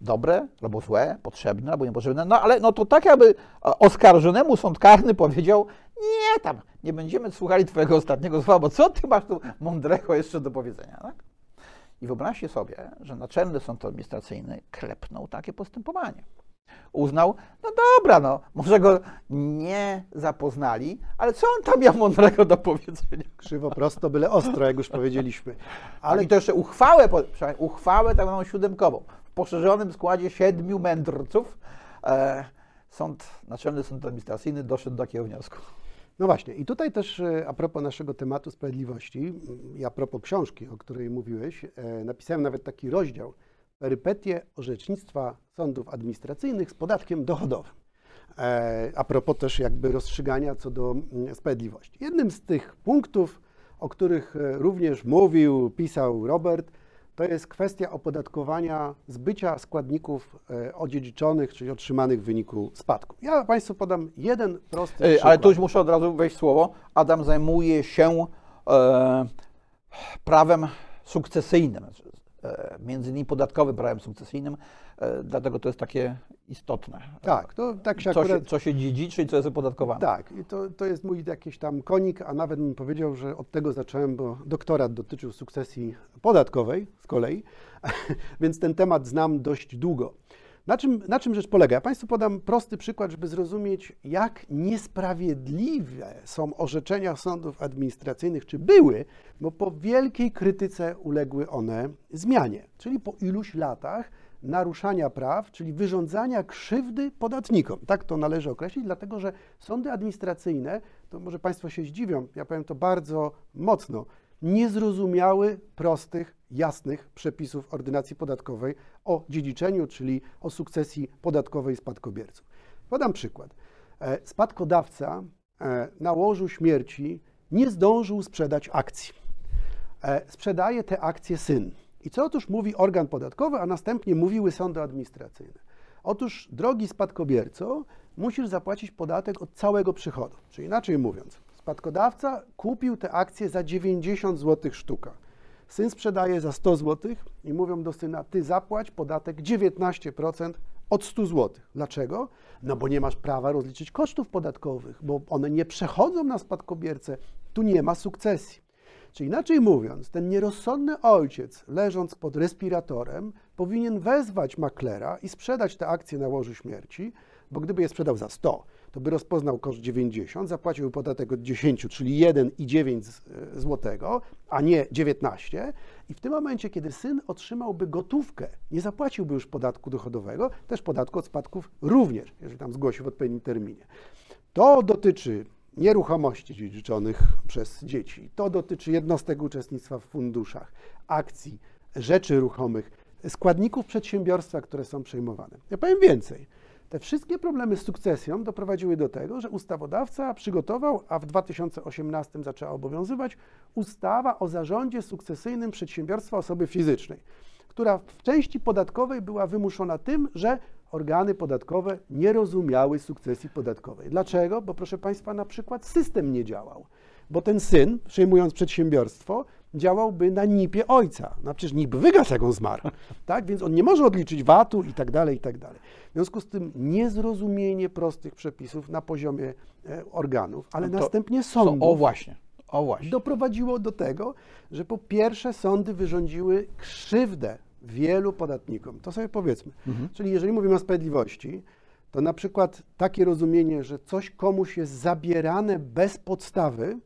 Dobre, albo złe, potrzebne, albo niepotrzebne. No ale no to tak, jakby oskarżonemu sąd karny powiedział, nie tam, nie będziemy słuchali twojego ostatniego słowa, bo co ty masz tu mądrego jeszcze do powiedzenia, tak? I wyobraźcie sobie, że Naczelny Sąd Administracyjny klepnął takie postępowanie uznał, no dobra, no, może go nie zapoznali, ale co on tam miał mądrego do powiedzenia? Krzywo, prosto, byle ostro, jak już powiedzieliśmy. Ale I to jeszcze uchwałę, uchwałę tak zwaną siódemkową. W poszerzonym składzie siedmiu mędrców e, sąd, Naczelny Sąd Administracyjny doszedł do takiego wniosku. No właśnie, i tutaj też e, a propos naszego tematu sprawiedliwości i a propos książki, o której mówiłeś, e, napisałem nawet taki rozdział, perypetie orzecznictwa sądów administracyjnych z podatkiem dochodowym. E, a propos też jakby rozstrzygania co do mm, sprawiedliwości. Jednym z tych punktów, o których e, również mówił, pisał Robert, to jest kwestia opodatkowania zbycia składników e, odziedziczonych, czyli otrzymanych w wyniku spadku. Ja Państwu podam jeden prosty przykład. Ale tu już muszę od razu wejść słowo. Adam zajmuje się e, prawem sukcesyjnym, między innymi podatkowym prawem sukcesyjnym, e, dlatego to jest takie istotne. Tak, to tak się co, akurat... się, co się dziedziczy i co jest opodatkowane. Tak, i to, to jest mój jakiś tam konik, a nawet bym powiedział, że od tego zacząłem, bo doktorat dotyczył sukcesji podatkowej z kolei, (laughs) więc ten temat znam dość długo. Na czym, na czym rzecz polega? Ja Państwu podam prosty przykład, żeby zrozumieć, jak niesprawiedliwe są orzeczenia sądów administracyjnych, czy były, bo po wielkiej krytyce uległy one zmianie, czyli po iluś latach naruszania praw, czyli wyrządzania krzywdy podatnikom. Tak to należy określić, dlatego że sądy administracyjne, to może Państwo się zdziwią, ja powiem to bardzo mocno, nie zrozumiały prostych, jasnych przepisów ordynacji podatkowej o dziedziczeniu, czyli o sukcesji podatkowej spadkobierców. Podam przykład. E, spadkodawca e, na łożu śmierci nie zdążył sprzedać akcji. E, sprzedaje te akcje syn. I co otóż mówi organ podatkowy, a następnie mówiły sądy administracyjne? Otóż, drogi spadkobierco, musisz zapłacić podatek od całego przychodu. Czyli inaczej mówiąc, Spadkodawca kupił te akcje za 90 zł sztuka. Syn sprzedaje za 100 zł i mówią do syna, ty zapłać podatek 19% od 100 zł. Dlaczego? No bo nie masz prawa rozliczyć kosztów podatkowych, bo one nie przechodzą na spadkobiercę. Tu nie ma sukcesji. Czy inaczej mówiąc, ten nierozsądny ojciec, leżąc pod respiratorem, powinien wezwać maklera i sprzedać te akcje na łożu śmierci, bo gdyby je sprzedał za 100, to by rozpoznał koszt 90, zapłacił podatek od 10, czyli 1,9 zł, a nie 19. I w tym momencie, kiedy syn otrzymałby gotówkę, nie zapłaciłby już podatku dochodowego, też podatku od spadków również, jeżeli tam zgłosił w odpowiednim terminie. To dotyczy nieruchomości dziedziczonych przez dzieci, to dotyczy jednostek uczestnictwa w funduszach, akcji, rzeczy ruchomych, składników przedsiębiorstwa, które są przejmowane. Ja powiem więcej. Te wszystkie problemy z sukcesją doprowadziły do tego, że ustawodawca przygotował, a w 2018 zaczęła obowiązywać ustawa o zarządzie sukcesyjnym przedsiębiorstwa osoby fizycznej, która w części podatkowej była wymuszona tym, że organy podatkowe nie rozumiały sukcesji podatkowej. Dlaczego? Bo proszę Państwa, na przykład system nie działał, bo ten syn, przejmując przedsiębiorstwo, działałby na NIP-ie ojca. No przecież NIP wygasł, jak on zmarł, (laughs) tak? Więc on nie może odliczyć VAT-u i tak dalej, i tak dalej. W związku z tym niezrozumienie prostych przepisów na poziomie e, organów, ale no następnie sądów. O właśnie. O właśnie. Doprowadziło do tego, że po pierwsze sądy wyrządziły krzywdę wielu podatnikom. To sobie powiedzmy. Mhm. Czyli jeżeli mówimy o sprawiedliwości, to na przykład takie rozumienie, że coś komuś jest zabierane bez podstawy,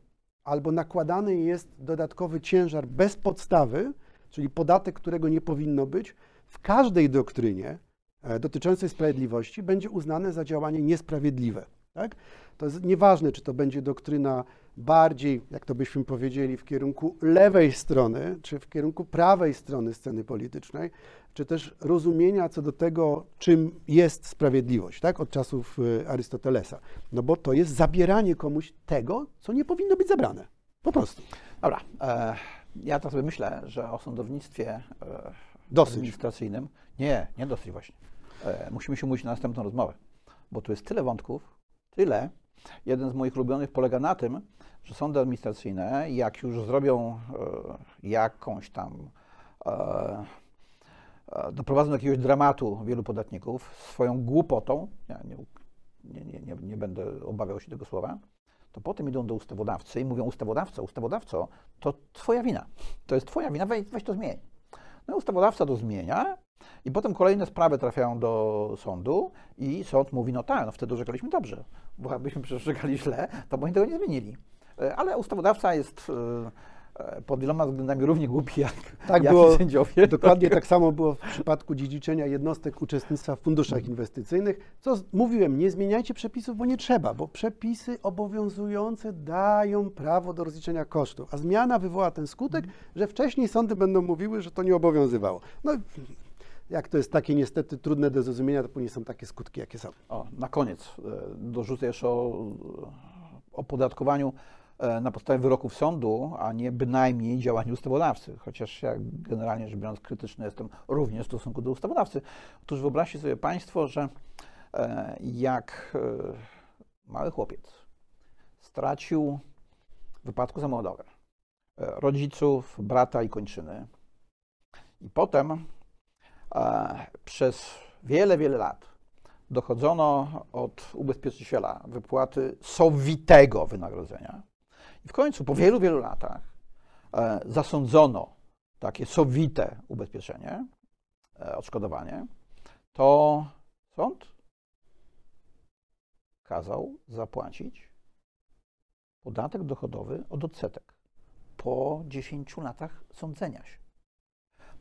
albo nakładany jest dodatkowy ciężar bez podstawy, czyli podatek, którego nie powinno być, w każdej doktrynie e, dotyczącej sprawiedliwości będzie uznane za działanie niesprawiedliwe. Tak? To jest nieważne, czy to będzie doktryna bardziej, jak to byśmy powiedzieli, w kierunku lewej strony, czy w kierunku prawej strony sceny politycznej, czy też rozumienia co do tego, czym jest sprawiedliwość, tak, od czasów y, Arystotelesa. No bo to jest zabieranie komuś tego, co nie powinno być zabrane. Po prostu. Dobra. E, ja tak sobie myślę, że o sądownictwie e, Dosyć. administracyjnym. Nie, nie dosyć właśnie. E, musimy się umówić na następną rozmowę, bo tu jest tyle wątków, tyle. Jeden z moich ulubionych polega na tym, że sądy administracyjne, jak już zrobią e, jakąś tam, e, e, doprowadzą do jakiegoś dramatu wielu podatników swoją głupotą, ja nie, nie, nie, nie, będę obawiał się tego słowa, to potem idą do ustawodawcy i mówią ustawodawco, ustawodawco, to twoja wina, to jest twoja wina, weź, weź to zmień. No i ustawodawca to zmienia i potem kolejne sprawy trafiają do sądu i sąd mówi, no tak, no wtedy orzekaliśmy dobrze, bo jakbyśmy przestrzegali źle, to by oni tego nie zmienili. E, Ale ustawodawca jest e, e, pod wieloma względami równie głupi jak, Tak jak było, (laughs) sędziowie. Dokładnie tak samo było w przypadku dziedziczenia jednostek uczestnictwa w funduszach inwestycyjnych. Co mówiłem, nie zmieniajcie przepisów, bo nie trzeba, bo przepisy obowiązujące dają prawo do rozliczenia kosztów, a zmiana wywoła ten skutek, że wcześniej sądy będą mówiły, że to nie obowiązywało. No, jak to jest takie niestety trudne do zrozumienia, to później są takie skutki, jakie są. O, na koniec dorzucę jeszcze o opodatkowaniu na podstawie wyroków sądu, a nie bynajmniej działaniu ustawodawcy, chociaż ja generalnie rzecz biorąc krytyczny jestem również w stosunku do ustawodawcy. Otóż wyobraźcie sobie Państwo, że e, jak e, mały chłopiec stracił w wypadku samochodowym e, rodziców, brata i kończyny i potem e, przez wiele, wiele lat dochodzono od ubezpieczyciela wypłaty sowitego wynagrodzenia. W końcu, po wielu, wielu latach, e, zasądzono takie sowite ubezpieczenie, e, odszkodowanie, to sąd kazał zapłacić podatek dochodowy od odsetek po 10 latach sądzenia się.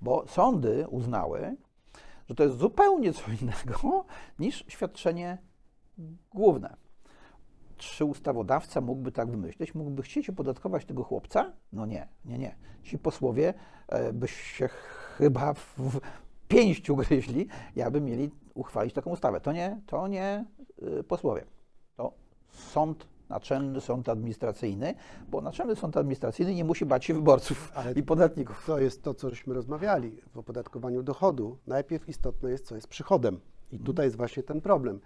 Bo sądy uznały, że to jest zupełnie co innego niż świadczenie główne. Czy ustawodawca mógłby tak wymyślić? Mógłby chcieć opodatkować tego chłopca? No nie, nie, nie. Ci posłowie e, by się chyba w, w pięściu gryźli, jakby mieli uchwalić taką ustawę. To nie, to nie y, posłowie. To sąd, naczelny sąd administracyjny, bo naczelny sąd administracyjny nie musi bać się wyborców Ale- i podatników. To jest to, co żeśmy rozmawiali w opodatkowaniu dochodu. Najpierw istotne jest, co jest przychodem. I tutaj jest właśnie ten problem.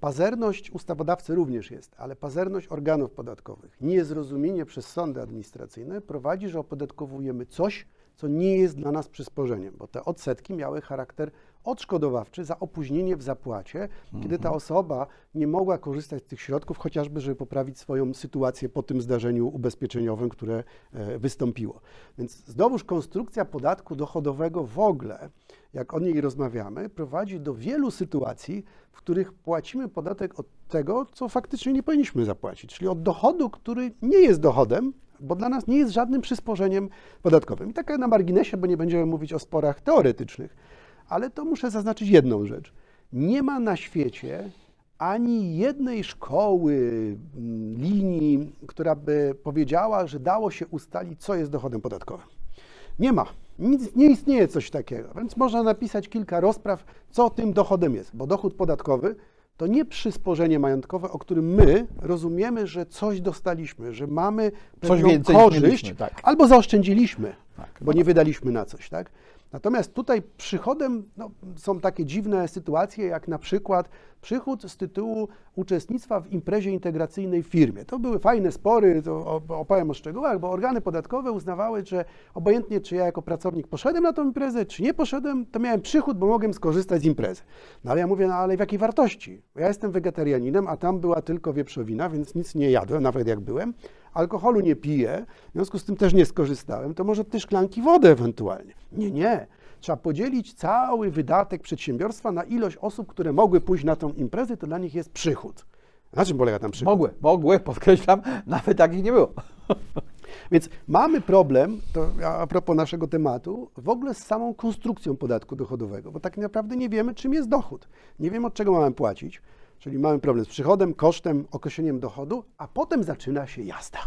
Pazerność ustawodawcy również jest, ale pazerność organów podatkowych, niezrozumienie przez sądy administracyjne prowadzi, że opodatkowujemy coś, co nie jest dla nas przysporzeniem, bo te odsetki miały charakter odszkodowawczy za opóźnienie w zapłacie, kiedy ta osoba nie mogła korzystać z tych środków, chociażby, żeby poprawić swoją sytuację po tym zdarzeniu ubezpieczeniowym, które e, wystąpiło. Więc znowuż konstrukcja podatku dochodowego w ogóle, jak o niej rozmawiamy, prowadzi do wielu sytuacji, w których płacimy podatek od tego, co faktycznie nie powinniśmy zapłacić, czyli od dochodu, który nie jest dochodem, bo dla nas nie jest żadnym przysporzeniem podatkowym. I tak na marginesie, bo nie będziemy mówić o sporach teoretycznych, ale to muszę zaznaczyć jedną rzecz. Nie ma na świecie ani jednej szkoły, mm, linii, która by powiedziała, że dało się ustalić, co jest dochodem podatkowym. Nie ma. Nic, nie istnieje coś takiego. Więc można napisać kilka rozpraw, co tym dochodem jest. Bo dochód podatkowy to nie przysporzenie majątkowe, o którym my rozumiemy, że coś dostaliśmy, że mamy pewną więcej korzyść, tak. albo zaoszczędziliśmy, Tak, bo nie wydaliśmy na coś, tak? Natomiast tutaj przychodem no, są takie dziwne sytuacje, jak na przykład przychód z tytułu uczestnictwa w imprezie integracyjnej w firmie. To były fajne spory, to opowiem o szczegółach, bo organy podatkowe uznawały, że obojętnie czy ja jako pracownik poszedłem na tą imprezę, czy nie poszedłem, to miałem przychód, bo mogłem skorzystać z imprezy. No ale ja mówię, no ale w jakiej wartości? Ja jestem wegetarianinem, a tam była tylko wieprzowina, więc nic nie jadłem, nawet jak byłem. Alkoholu nie piję, w związku z tym też nie skorzystałem, to może te szklanki wody ewentualnie. Nie, nie. Trzeba podzielić cały wydatek przedsiębiorstwa na ilość osób, które mogły pójść na tą imprezę, to dla nich jest przychód. Na czym polega ten przychód? Mogły, mogły, podkreślam, nawet takich nie było. Więc mamy problem, to a propos naszego tematu, w ogóle z samą konstrukcją podatku dochodowego, bo tak naprawdę nie wiemy, czym jest dochód. Nie wiemy, od czego mamy płacić. Czyli mamy problem z przychodem, kosztem, określeniem dochodu, a potem zaczyna się jazda.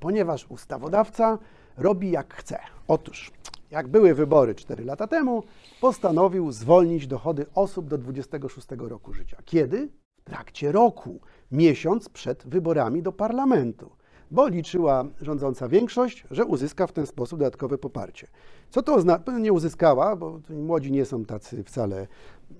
Ponieważ ustawodawca robi jak chce. Otóż, jak były wybory 4 lata temu, postanowił zwolnić dochody osób do 26 roku życia. Kiedy? W trakcie roku, miesiąc przed wyborami do parlamentu bo liczyła rządząca większość, że uzyska w ten sposób dodatkowe poparcie. Co to oznacza? Nie uzyskała, bo młodzi nie są tacy wcale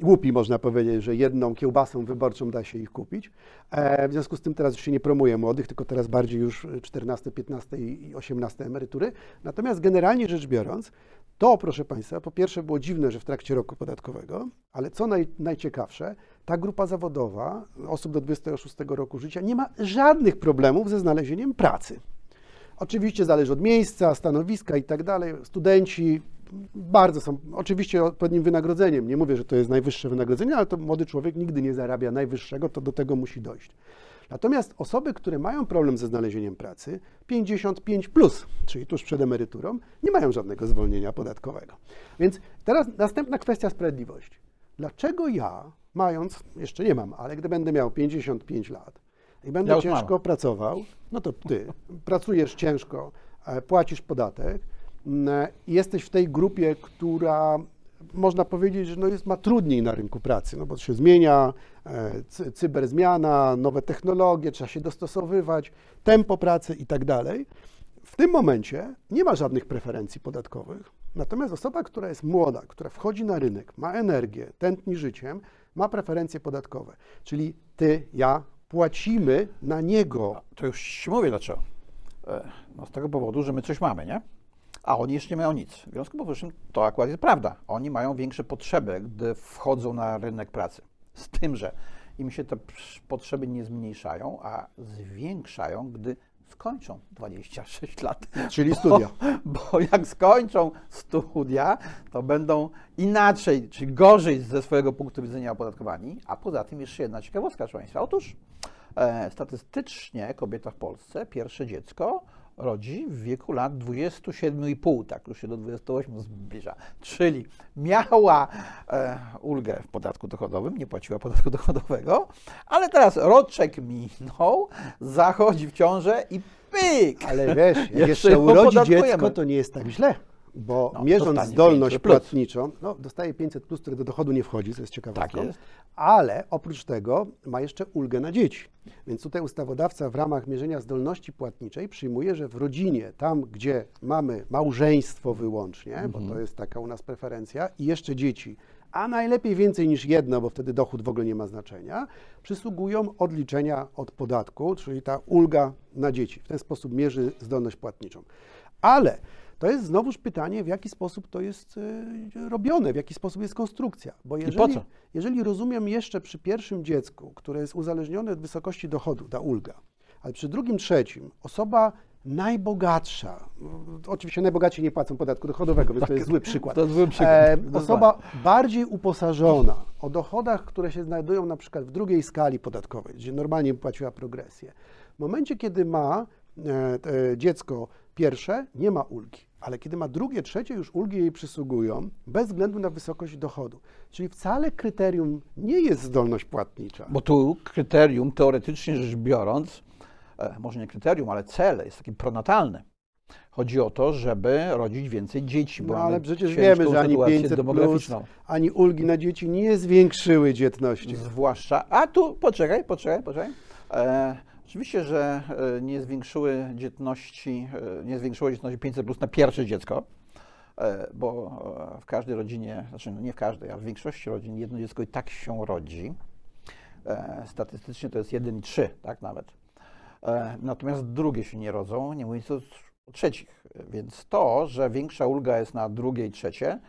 głupi, można powiedzieć, że jedną kiełbasą wyborczą da się ich kupić. E, w związku z tym teraz już się nie promuje młodych, tylko teraz bardziej już 14, 15 i 18 emerytury. Natomiast generalnie rzecz biorąc, to, proszę Państwa, po pierwsze było dziwne, że w trakcie roku podatkowego, ale co naj, najciekawsze, ta grupa zawodowa osób do 26 roku życia nie ma żadnych problemów ze znalezieniem pracy. Oczywiście zależy od miejsca, stanowiska i tak dalej. Studenci bardzo są, oczywiście odpowiednim wynagrodzeniem. Nie mówię, że to jest najwyższe wynagrodzenie, ale to młody człowiek nigdy nie zarabia najwyższego, to do tego musi dojść. Natomiast osoby, które mają problem ze znalezieniem pracy, 55, plus, czyli tuż przed emeryturą, nie mają żadnego zwolnienia podatkowego. Więc teraz następna kwestia sprawiedliwości. Dlaczego ja, mając, jeszcze nie mam, ale gdy będę miał 55 lat i będę Ja ciężko mam. pracował, no to ty (laughs) pracujesz ciężko, e, płacisz podatek, mm, i jesteś w tej grupie, która można powiedzieć, że no jest, ma trudniej na rynku pracy, no bo się zmienia, e, cy, cyberzmiana, nowe technologie, trzeba się dostosowywać, tempo pracy i tak dalej. W tym momencie nie ma żadnych preferencji podatkowych, natomiast osoba, która jest młoda, która wchodzi na rynek, ma energię, tętni życiem, ma preferencje podatkowe. Czyli ty, ja płacimy na niego. To już ci mówię dlaczego. E, No z tego powodu, że my coś mamy, nie? A oni jeszcze nie mają nic. W związku z powyższym to akurat jest prawda. Oni mają większe potrzeby, gdy wchodzą na rynek pracy. Z tym, że im się te potrzeby nie zmniejszają, a zwiększają, gdy skończą 26 lat. Czyli studia. Bo, bo jak skończą studia, to będą inaczej, czy gorzej ze swojego punktu widzenia opodatkowani. A poza tym jeszcze jedna ciekawostka, proszę Państwa. Otóż e, statystycznie kobieta w Polsce pierwsze dziecko rodzi w wieku lat 27,5, tak już się do 28 zbliża. Czyli miała e, ulgę w podatku dochodowym, nie płaciła podatku (laughs) dochodowego, ale teraz roczek minął, zachodzi w ciążę i pyk! Ale wiesz, jak (laughs) Jeszcze urodzi dziecko, to nie jest tak źle. Bo No, mierząc zdolność 500 plus. płatniczą, no, dostaje 500 plus, które do dochodu nie wchodzi, co jest ciekawostką. Tak jest. Ale oprócz tego ma jeszcze ulgę na dzieci. Więc tutaj ustawodawca w ramach mierzenia zdolności płatniczej przyjmuje, że w rodzinie, tam gdzie mamy małżeństwo wyłącznie, bo Mhm. to jest taka u nas preferencja, i jeszcze dzieci, a najlepiej więcej niż jedno, bo wtedy dochód w ogóle nie ma znaczenia, przysługują odliczenia od podatku, czyli ta ulga na dzieci. W ten sposób mierzy zdolność płatniczą. Ale to jest znowuż pytanie, w jaki sposób to jest e, robione, w jaki sposób jest konstrukcja. Bo jeżeli, jeżeli rozumiem jeszcze przy pierwszym dziecku, które jest uzależnione od wysokości dochodu, ta ulga, ale przy drugim, trzecim osoba najbogatsza, no, oczywiście najbogatsi nie płacą podatku dochodowego, więc to jest zły przykład. Tak. To zły przykład. E, Zdecydowanie. osoba bardziej uposażona o dochodach, które się znajdują na przykład w drugiej skali podatkowej, gdzie normalnie płaciła progresję. W momencie, kiedy ma e, te dziecko pierwsze, nie ma ulgi, ale kiedy ma drugie, trzecie, już ulgi jej przysługują bez względu na wysokość dochodu. Czyli wcale kryterium nie jest zdolność płatnicza. Bo tu kryterium, teoretycznie rzecz biorąc, e, może nie kryterium, ale cel jest taki pronatalny. Chodzi o to, żeby rodzić więcej dzieci, bo No, ale przecież wiemy, że ani sytuację 500 plus, ani ulgi na dzieci nie zwiększyły dzietności. Zwłaszcza, a tu poczekaj, poczekaj, poczekaj. E, oczywiście, że e, nie zwiększyły dzietności, e, nie zwiększyło dzietności 500 plus na pierwsze dziecko, e, bo w każdej rodzinie, znaczy no nie w każdej, ale w większości rodzin jedno dziecko i tak się rodzi. Statystycznie to jest 1 i 3, tak nawet. Natomiast drugie się nie rodzą, nie mówiąc o trzecich. Więc to, że większa ulga jest na drugie i trzecie,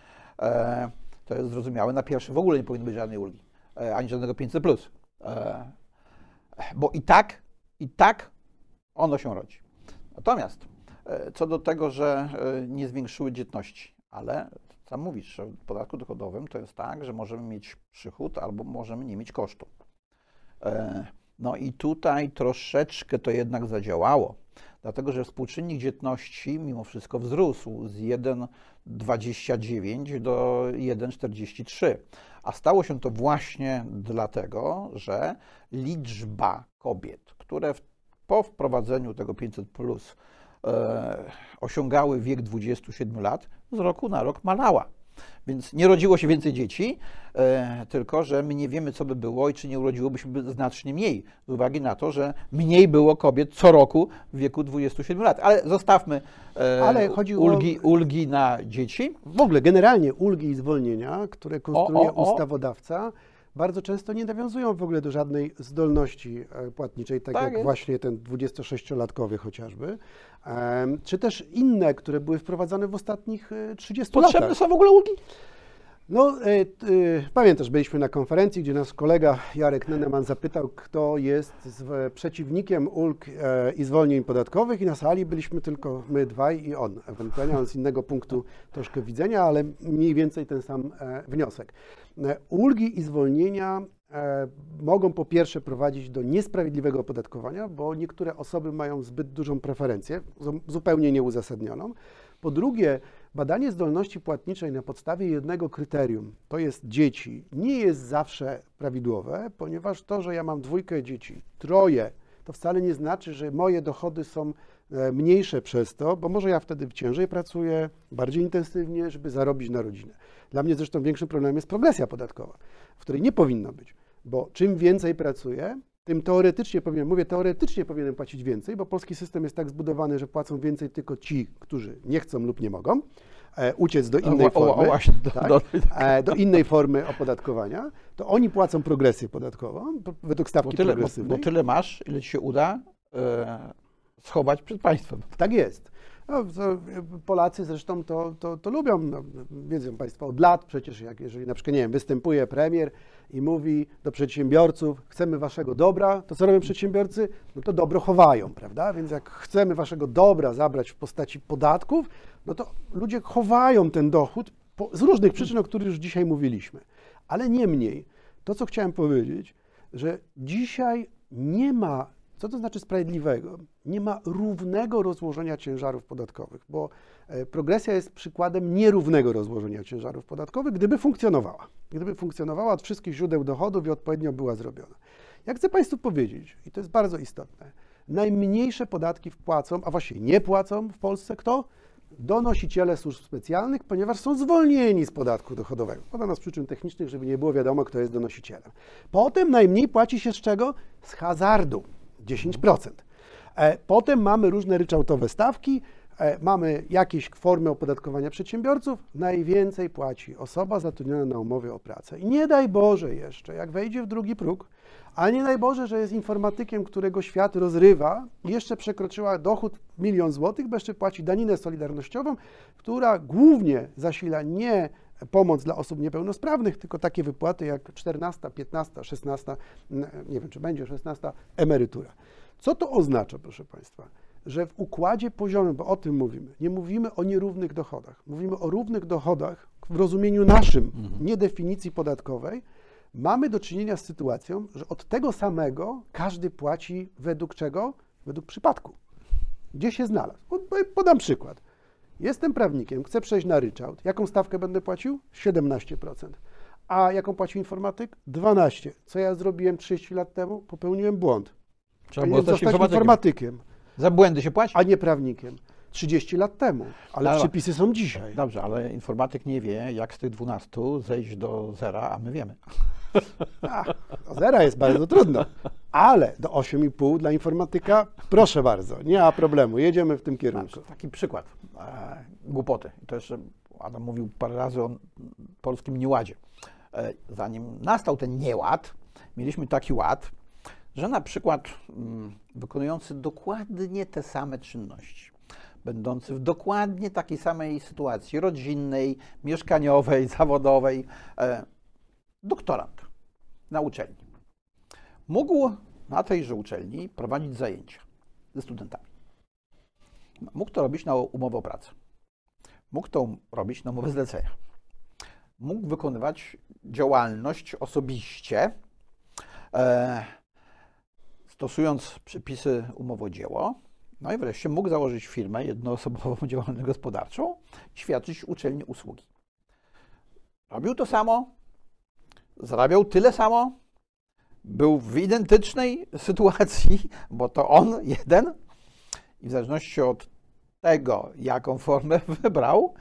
to jest zrozumiałe. Na pierwsze w ogóle nie powinno być żadnej ulgi, ani żadnego 500+. Plus. Bo i tak, i tak ono się rodzi. Natomiast e, co do tego, że e, nie zwiększyły dzietności, ale sam mówisz, że w podatku dochodowym to jest tak, że możemy mieć przychód albo możemy nie mieć kosztu. E, No i tutaj troszeczkę to jednak zadziałało, dlatego że współczynnik dzietności mimo wszystko wzrósł z 1,29 do 1,43. A stało się to właśnie dlatego, że liczba kobiet, które w, po wprowadzeniu tego 500 plus e, osiągały wiek 27 lat, z roku na rok malała. Więc nie rodziło się więcej dzieci, e, tylko że my nie wiemy, co by było i czy nie urodziłoby się znacznie mniej, z uwagi na to, że mniej było kobiet co roku w wieku 27 lat. Ale zostawmy e, Ale chodzi o- ulgi, ulgi na dzieci. W ogóle generalnie ulgi i zwolnienia, które konstruuje o, o. ustawodawca, bardzo często nie nawiązują w ogóle do żadnej zdolności e, płatniczej, tak, Tak jak właśnie ten 26-latkowy chociażby, czy też inne, które były wprowadzane w ostatnich e, 30 Potrzebne latach. są w ogóle ulgi? No, t- e, pamiętasz, byliśmy na konferencji, gdzie nasz kolega Jarek Neneman zapytał, kto jest z, przeciwnikiem ulg e, i zwolnień podatkowych i na sali byliśmy tylko my dwaj i on, ewentualnie on z innego punktu troszkę widzenia, ale mniej więcej ten sam e, wniosek. E, ulgi i zwolnienia e, mogą po pierwsze prowadzić do niesprawiedliwego opodatkowania, bo niektóre osoby mają zbyt dużą preferencję, zu- zupełnie nieuzasadnioną. Po drugie, badanie zdolności płatniczej na podstawie jednego kryterium, to jest dzieci, nie jest zawsze prawidłowe, ponieważ to, że ja mam dwójkę dzieci, troje, to wcale nie znaczy, że moje dochody są e, mniejsze przez to, bo może ja wtedy ciężej pracuję, bardziej intensywnie, żeby zarobić na rodzinę. Dla mnie zresztą większym problemem jest progresja podatkowa, w której nie powinno być, bo czym więcej pracuję, tym teoretycznie powinien, mówię teoretycznie powinienem płacić więcej, bo polski system jest tak zbudowany, że płacą więcej tylko ci, którzy nie chcą lub nie mogą e, uciec do innej O, o, o, formy, właśnie, do- tak? do- e, do innej formy opodatkowania, to oni płacą progresję podatkową według Bo stawki tyle, bo, progresywnej. bo tyle masz, ile ci się uda e, schować przed państwem. Tak jest. No, Polacy zresztą to, to, to lubią, no, wiedzą Państwo, od lat przecież, jak jeżeli na przykład, nie wiem, występuje premier i mówi do przedsiębiorców, chcemy Waszego dobra, to co robią przedsiębiorcy? No to dobro chowają, prawda? Więc jak chcemy Waszego dobra zabrać w postaci podatków, no to ludzie chowają ten dochód po, z różnych przyczyn, o których już dzisiaj mówiliśmy. Ale niemniej, to co chciałem powiedzieć, że dzisiaj nie ma, co to znaczy sprawiedliwego? Nie ma równego rozłożenia ciężarów podatkowych, bo progresja jest przykładem nierównego rozłożenia ciężarów podatkowych, gdyby funkcjonowała. Gdyby funkcjonowała od wszystkich źródeł dochodów i odpowiednio była zrobiona. Ja chcę Państwu powiedzieć, i to jest bardzo istotne, najmniejsze podatki wpłacą, a właściwie nie płacą w Polsce kto? Donosiciele służb specjalnych, ponieważ są zwolnieni z podatku dochodowego. Podano z przyczyn technicznych, żeby nie było wiadomo, kto jest donosicielem. Potem najmniej płaci się z czego? Z hazardu 10%. E, Potem mamy różne ryczałtowe stawki, e, mamy jakieś formy opodatkowania przedsiębiorców. Najwięcej płaci osoba zatrudniona na umowie o pracę. I nie daj Boże jeszcze, jak wejdzie w drugi próg, a nie daj Boże, że jest informatykiem, którego świat rozrywa, jeszcze przekroczyła dochód milion złotych, bo jeszcze płaci daninę solidarnościową, która głównie zasila nie pomoc dla osób niepełnosprawnych, tylko takie wypłaty jak 14, 15, 16, n- nie wiem czy będzie 16 emerytura. Co to oznacza, proszę Państwa? Że w układzie poziomym, bo o tym mówimy, nie mówimy o nierównych dochodach, mówimy o równych dochodach w rozumieniu naszym, nie definicji podatkowej, mamy do czynienia z sytuacją, że od tego samego każdy płaci według czego? Według przypadku. Gdzie się znalazł? Po- Podam przykład. Jestem prawnikiem, chcę przejść na ryczałt. Jaką stawkę będę płacił? 17%. A jaką płacił informatyk? 12%. Co ja zrobiłem 30 lat temu? Popełniłem błąd. Trzeba było Powinienem zostać informatykiem. informatykiem, Za błędy się płaci. a nie prawnikiem. 30 lat temu, ale Ale- przepisy są dzisiaj. Dobrze, ale informatyk nie wie, jak z tych 12 zejść do zera, a my wiemy. A, do zera jest bardzo trudno, ale do 8,5 dla informatyka, proszę bardzo, nie ma problemu, jedziemy w tym kierunku. Taki przykład e, głupoty. To jeszcze Adam mówił parę razy o polskim nieładzie. E, zanim nastał ten nieład, mieliśmy taki ład, że na przykład mm, wykonujący dokładnie te same czynności, będący w dokładnie takiej samej sytuacji rodzinnej, mieszkaniowej, (laughs) zawodowej, e, doktorant na uczelni, mógł na tejże uczelni prowadzić zajęcia ze studentami. Mógł to robić na umowę o pracę. Mógł to robić na umowę zlecenia. Mógł wykonywać działalność osobiście, e, stosując przepisy dzieło, no i wreszcie mógł założyć firmę jednoosobową (laughs) działalność gospodarczą świadczyć uczelni usługi. Robił to samo, zarabiał tyle samo, był w identycznej (laughs) sytuacji, bo to on (laughs) jeden i w zależności od tego, jaką formę wybrał,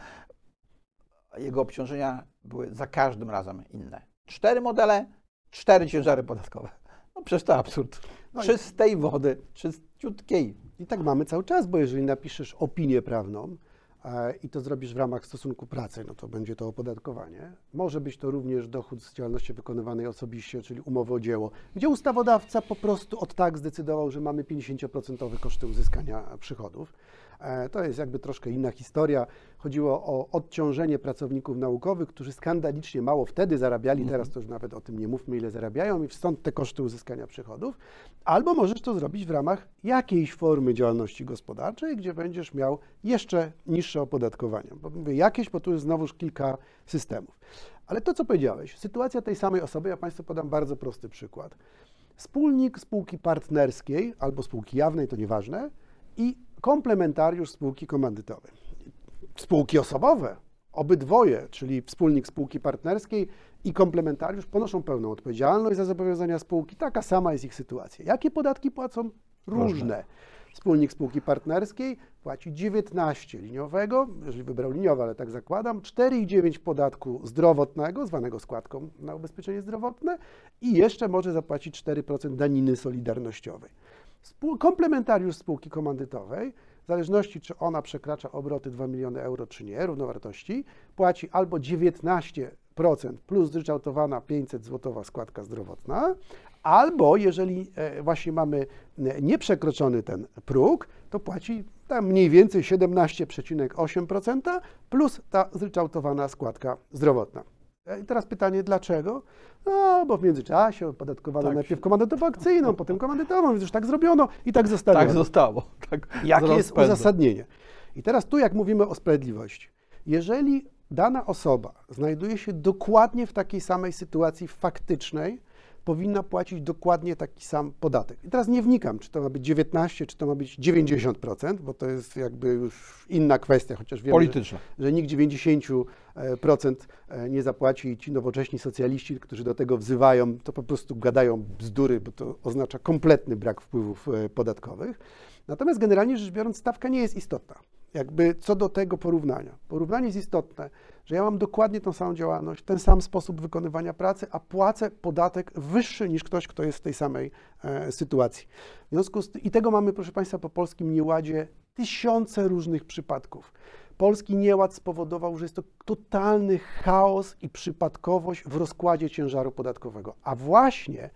jego obciążenia były za każdym razem inne. Cztery modele, cztery ciężary podatkowe. No przecież to absurd. No Czystej wody, czyściutkiej. I tak mamy cały czas, bo jeżeli napiszesz opinię prawną e, i to zrobisz w ramach stosunku pracy, no to będzie to opodatkowanie. Może być to również dochód z działalności wykonywanej osobiście, czyli umowy o dzieło, gdzie ustawodawca po prostu od tak zdecydował, że mamy 50% koszty uzyskania przychodów. E, To jest jakby troszkę inna historia. Chodziło o odciążenie pracowników naukowych, którzy skandalicznie mało wtedy zarabiali, teraz to już nawet o tym nie mówmy, ile zarabiają i stąd te koszty uzyskania przychodów. Albo możesz to zrobić w ramach jakiejś formy działalności gospodarczej, gdzie będziesz miał jeszcze niższe opodatkowanie. Bo mówię jakieś, bo tu jest znowuż kilka systemów. Ale to, co powiedziałeś, sytuacja tej samej osoby, ja Państwu podam bardzo prosty przykład. Wspólnik spółki partnerskiej albo spółki jawnej, to nieważne, i komplementariusz spółki komandytowej. Spółki osobowe, obydwoje, czyli wspólnik spółki partnerskiej i komplementariusz, ponoszą pełną odpowiedzialność za zobowiązania spółki. Taka sama jest ich sytuacja. Jakie podatki płacą? Różne. Różne. Wspólnik spółki partnerskiej płaci 19 liniowego, jeżeli wybrał liniowe, ale tak zakładam, 4,9 podatku zdrowotnego, zwanego składką na ubezpieczenie zdrowotne i jeszcze może zapłacić 4% daniny solidarnościowej. Komplementariusz spółki komandytowej, w zależności czy ona przekracza obroty 2 miliony euro czy nie, równowartości, płaci albo 19% plus zryczałtowana 500 złotowa składka zdrowotna, albo jeżeli e, właśnie mamy e, nieprzekroczony ten próg, to płaci tam mniej więcej 17,8% plus ta zryczałtowana składka zdrowotna. E, I teraz pytanie, dlaczego? No, bo w międzyczasie opodatkowano Tak. najpierw komandytową akcyjną, (laughs) potem komandytową, więc już tak zrobiono i tak zostawiono. Tak zostało. (laughs) Tak Jakie jest uzasadnienie? I teraz tu, jak mówimy o sprawiedliwości, jeżeli dana osoba znajduje się dokładnie w takiej samej sytuacji faktycznej, powinna płacić dokładnie taki sam podatek. I teraz nie wnikam, czy to ma być 19, czy to ma być 90%, bo to jest jakby już inna kwestia, chociaż wiemy, że, Polityczne. że nikt 90% e, nie zapłaci i ci nowocześni socjaliści, którzy do tego wzywają, to po prostu gadają bzdury, bo to oznacza kompletny brak wpływów e, podatkowych. Natomiast generalnie rzecz biorąc, stawka nie jest istotna. Jakby co do tego porównania. Porównanie jest istotne, że ja mam dokładnie tą samą działalność, ten sam sposób wykonywania pracy, a płacę podatek wyższy niż ktoś, kto jest w tej samej e, sytuacji. W związku z tym, i tego mamy, proszę Państwa, po polskim nieładzie tysiące różnych przypadków. Polski nieład spowodował, że jest to totalny chaos i przypadkowość w rozkładzie ciężaru podatkowego. A właśnie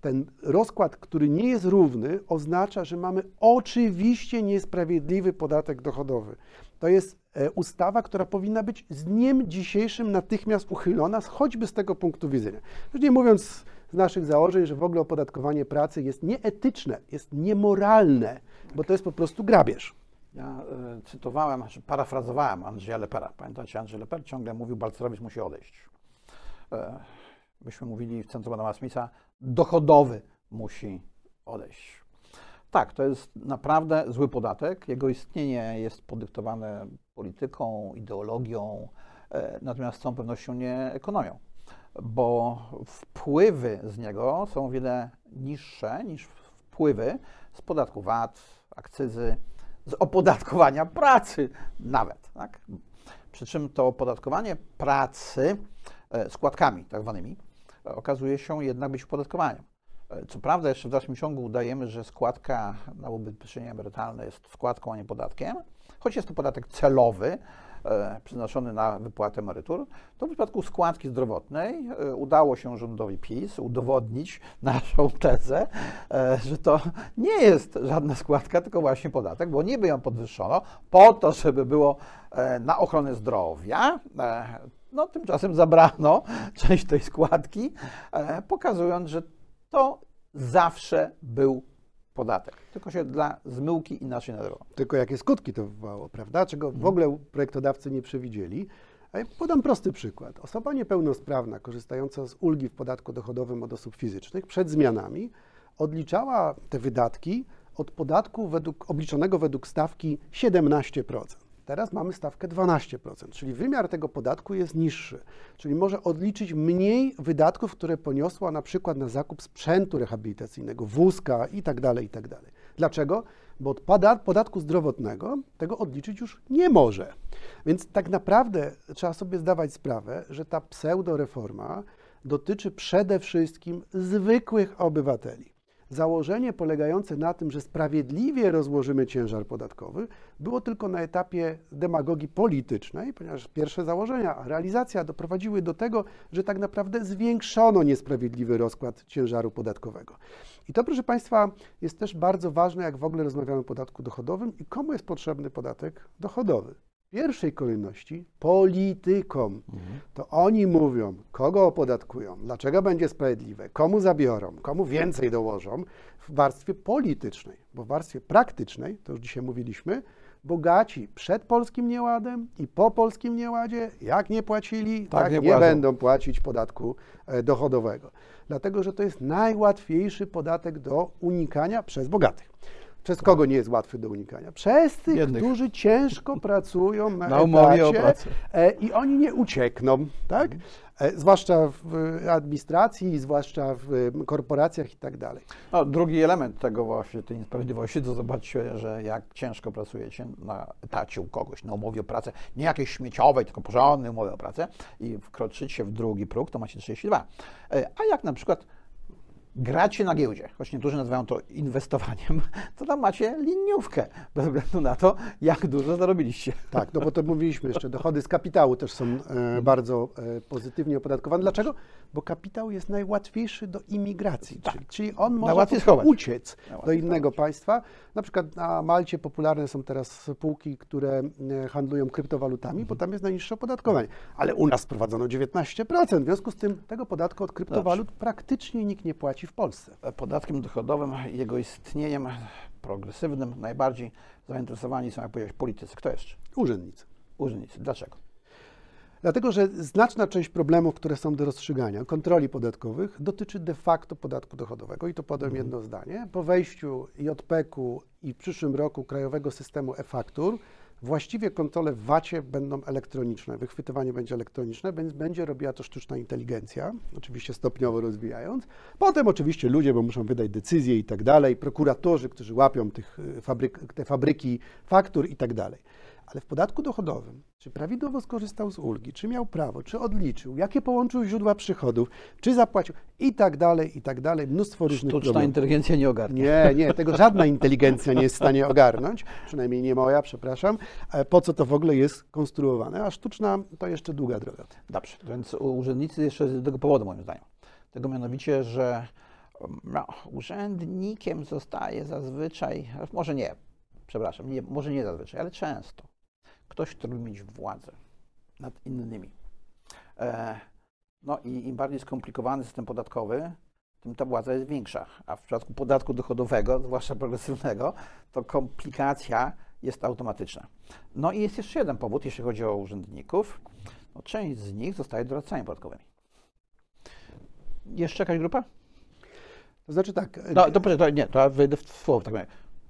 ten rozkład, który nie jest równy, oznacza, że mamy oczywiście niesprawiedliwy podatek dochodowy. To jest e, ustawa, która powinna być z dniem dzisiejszym natychmiast uchylona, choćby z tego punktu widzenia. Już nie mówiąc z naszych założeń, że w ogóle opodatkowanie pracy jest nieetyczne, jest niemoralne, bo to jest po prostu grabież. Ja e, cytowałem, znaczy parafrazowałem Andrzeja Lepera. Pamiętacie, Andrzej Leper ciągle mówił, Balcerowicz musi odejść. E, myśmy mówili w Centrum Adama Smitha, dochodowy musi odejść. Tak, to jest naprawdę zły podatek. Jego istnienie jest podyktowane polityką, ideologią, e, natomiast z całą pewnością nie ekonomią, bo wpływy z niego są o wiele niższe niż wpływy z podatku VAT, akcyzy, z opodatkowania pracy nawet. Tak? Przy czym to opodatkowanie pracy e, składkami tak zwanymi okazuje się jednak być opodatkowaniem. E, Co prawda, jeszcze w dalszym ciągu udajemy, że składka na ubezpieczenie emerytalne jest składką, a nie podatkiem, choć jest to podatek celowy, e, przeznaczony na wypłatę emerytur, to w przypadku składki zdrowotnej e, udało się rządowi PiS udowodnić naszą tezę, że to nie jest żadna składka, tylko właśnie podatek, bo niby ją podwyższono po to, żeby było na ochronę zdrowia. No, tymczasem zabrano (laughs) część tej składki, e, pokazując, że to zawsze był podatek, tylko się dla zmyłki inaczej nazywał. Tylko jakie skutki to wywołało, prawda? Czego w ogóle projektodawcy nie przewidzieli. Podam prosty przykład. Osoba niepełnosprawna korzystająca z ulgi w podatku dochodowym od osób fizycznych przed zmianami odliczała te wydatki od podatku według, obliczonego według stawki 17%. Teraz mamy stawkę 12%, czyli wymiar tego podatku jest niższy, czyli może odliczyć mniej wydatków, które poniosła na przykład na zakup sprzętu rehabilitacyjnego, wózka itd. itd. Dlaczego? Bo od podatku zdrowotnego tego odliczyć już nie może. Więc tak naprawdę trzeba sobie zdawać sprawę, że ta pseudoreforma dotyczy przede wszystkim zwykłych obywateli. Założenie polegające na tym, że sprawiedliwie rozłożymy ciężar podatkowy, było tylko na etapie demagogii politycznej, ponieważ pierwsze założenia, a realizacja doprowadziły do tego, że tak naprawdę zwiększono niesprawiedliwy rozkład ciężaru podatkowego. I to, proszę Państwa, jest też bardzo ważne, jak w ogóle rozmawiamy o podatku dochodowym i komu jest potrzebny podatek dochodowy. W pierwszej kolejności politykom. To oni mówią, kogo opodatkują, dlaczego będzie sprawiedliwe, komu zabiorą, komu więcej dołożą w warstwie politycznej, bo w warstwie praktycznej, to już dzisiaj mówiliśmy, bogaci przed polskim nieładem i po polskim nieładzie, jak nie płacili, tak, Tak nie nie, będą płacić podatku e, dochodowego. Dlatego, że to jest najłatwiejszy podatek do unikania przez bogatych. Przez kogo nie jest łatwy do unikania? Przez tych, Biednych. którzy ciężko pracują na, Na umowie o pracę. e, i oni nie uciekną, tak? E, zwłaszcza w e, administracji, zwłaszcza w korporacjach i tak dalej. No, drugi element tego właśnie, tej niesprawiedliwości, to zobaczcie, że jak ciężko pracujecie na etacie u kogoś, na umowie o pracę, nie jakiejś śmieciowej, tylko porządnej umowie o pracę i wkroczycie w drugi próg, to macie 32. E, A jak na przykład gracie na giełdzie, choć niektórzy nazywają to inwestowaniem, to tam macie liniówkę, bez względu na to, jak dużo zarobiliście. Tak, no bo to mówiliśmy jeszcze, dochody z kapitału też są e, bardzo e, pozytywnie opodatkowane. Dlaczego? Bo kapitał jest najłatwiejszy do imigracji, czyli, czyli on może schować. uciec do innego państwa. Na przykład na Malcie popularne są teraz spółki, które e, handlują kryptowalutami, bo tam jest najniższe opodatkowanie. Ale u nas wprowadzono 19%, w związku z tym tego podatku od kryptowalut praktycznie nikt nie płaci w Polsce. Podatkiem dochodowym, jego istnieniem progresywnym najbardziej zainteresowani są, jak powiedziałeś, politycy. Kto jeszcze? Urzędnicy. Urzędnicy. Dlaczego? Dlatego, że znaczna część problemów, które są do rozstrzygania, kontroli podatkowych, dotyczy de facto podatku dochodowego. I to powiem jedno zdanie. Po wejściu JPK-u i w przyszłym roku krajowego systemu e-faktur, właściwie kontrole w VAT-ie będą elektroniczne. Wychwytywanie będzie elektroniczne, więc będzie robiła to sztuczna inteligencja, oczywiście stopniowo rozwijając. Potem oczywiście ludzie, bo muszą wydać decyzje i tak dalej, prokuratorzy, którzy łapią tych y, fabryk, te fabryki faktur i tak dalej. Ale w podatku dochodowym, czy prawidłowo skorzystał z ulgi, czy miał prawo, czy odliczył, jakie połączył źródła przychodów, czy zapłacił i tak dalej, i tak dalej, mnóstwo różnych Sztuczna problemów. inteligencja nie ogarnia. Nie, nie, tego żadna inteligencja nie jest w stanie ogarnąć, przynajmniej nie moja, przepraszam. E, Po co to w ogóle jest konstruowane, a sztuczna to jeszcze długa droga. Dobrze, więc urzędnicy jeszcze z tego powodu moim zdaniem. Tego mianowicie, że um, no, urzędnikiem zostaje zazwyczaj, może nie, przepraszam, nie, może nie zazwyczaj, ale często ktoś, kto lubi mieć władzę nad innymi. E, no i im bardziej skomplikowany system podatkowy, tym ta władza jest większa. A w przypadku podatku dochodowego, zwłaszcza progresywnego, to komplikacja jest automatyczna. No i jest jeszcze jeden powód, jeśli chodzi o urzędników. No, część z nich zostaje doradcami podatkowymi. Jeszcze jakaś grupa? To znaczy tak, e, No, to, proszę, to nie, to ja wejdę w słowo. Tak powiem.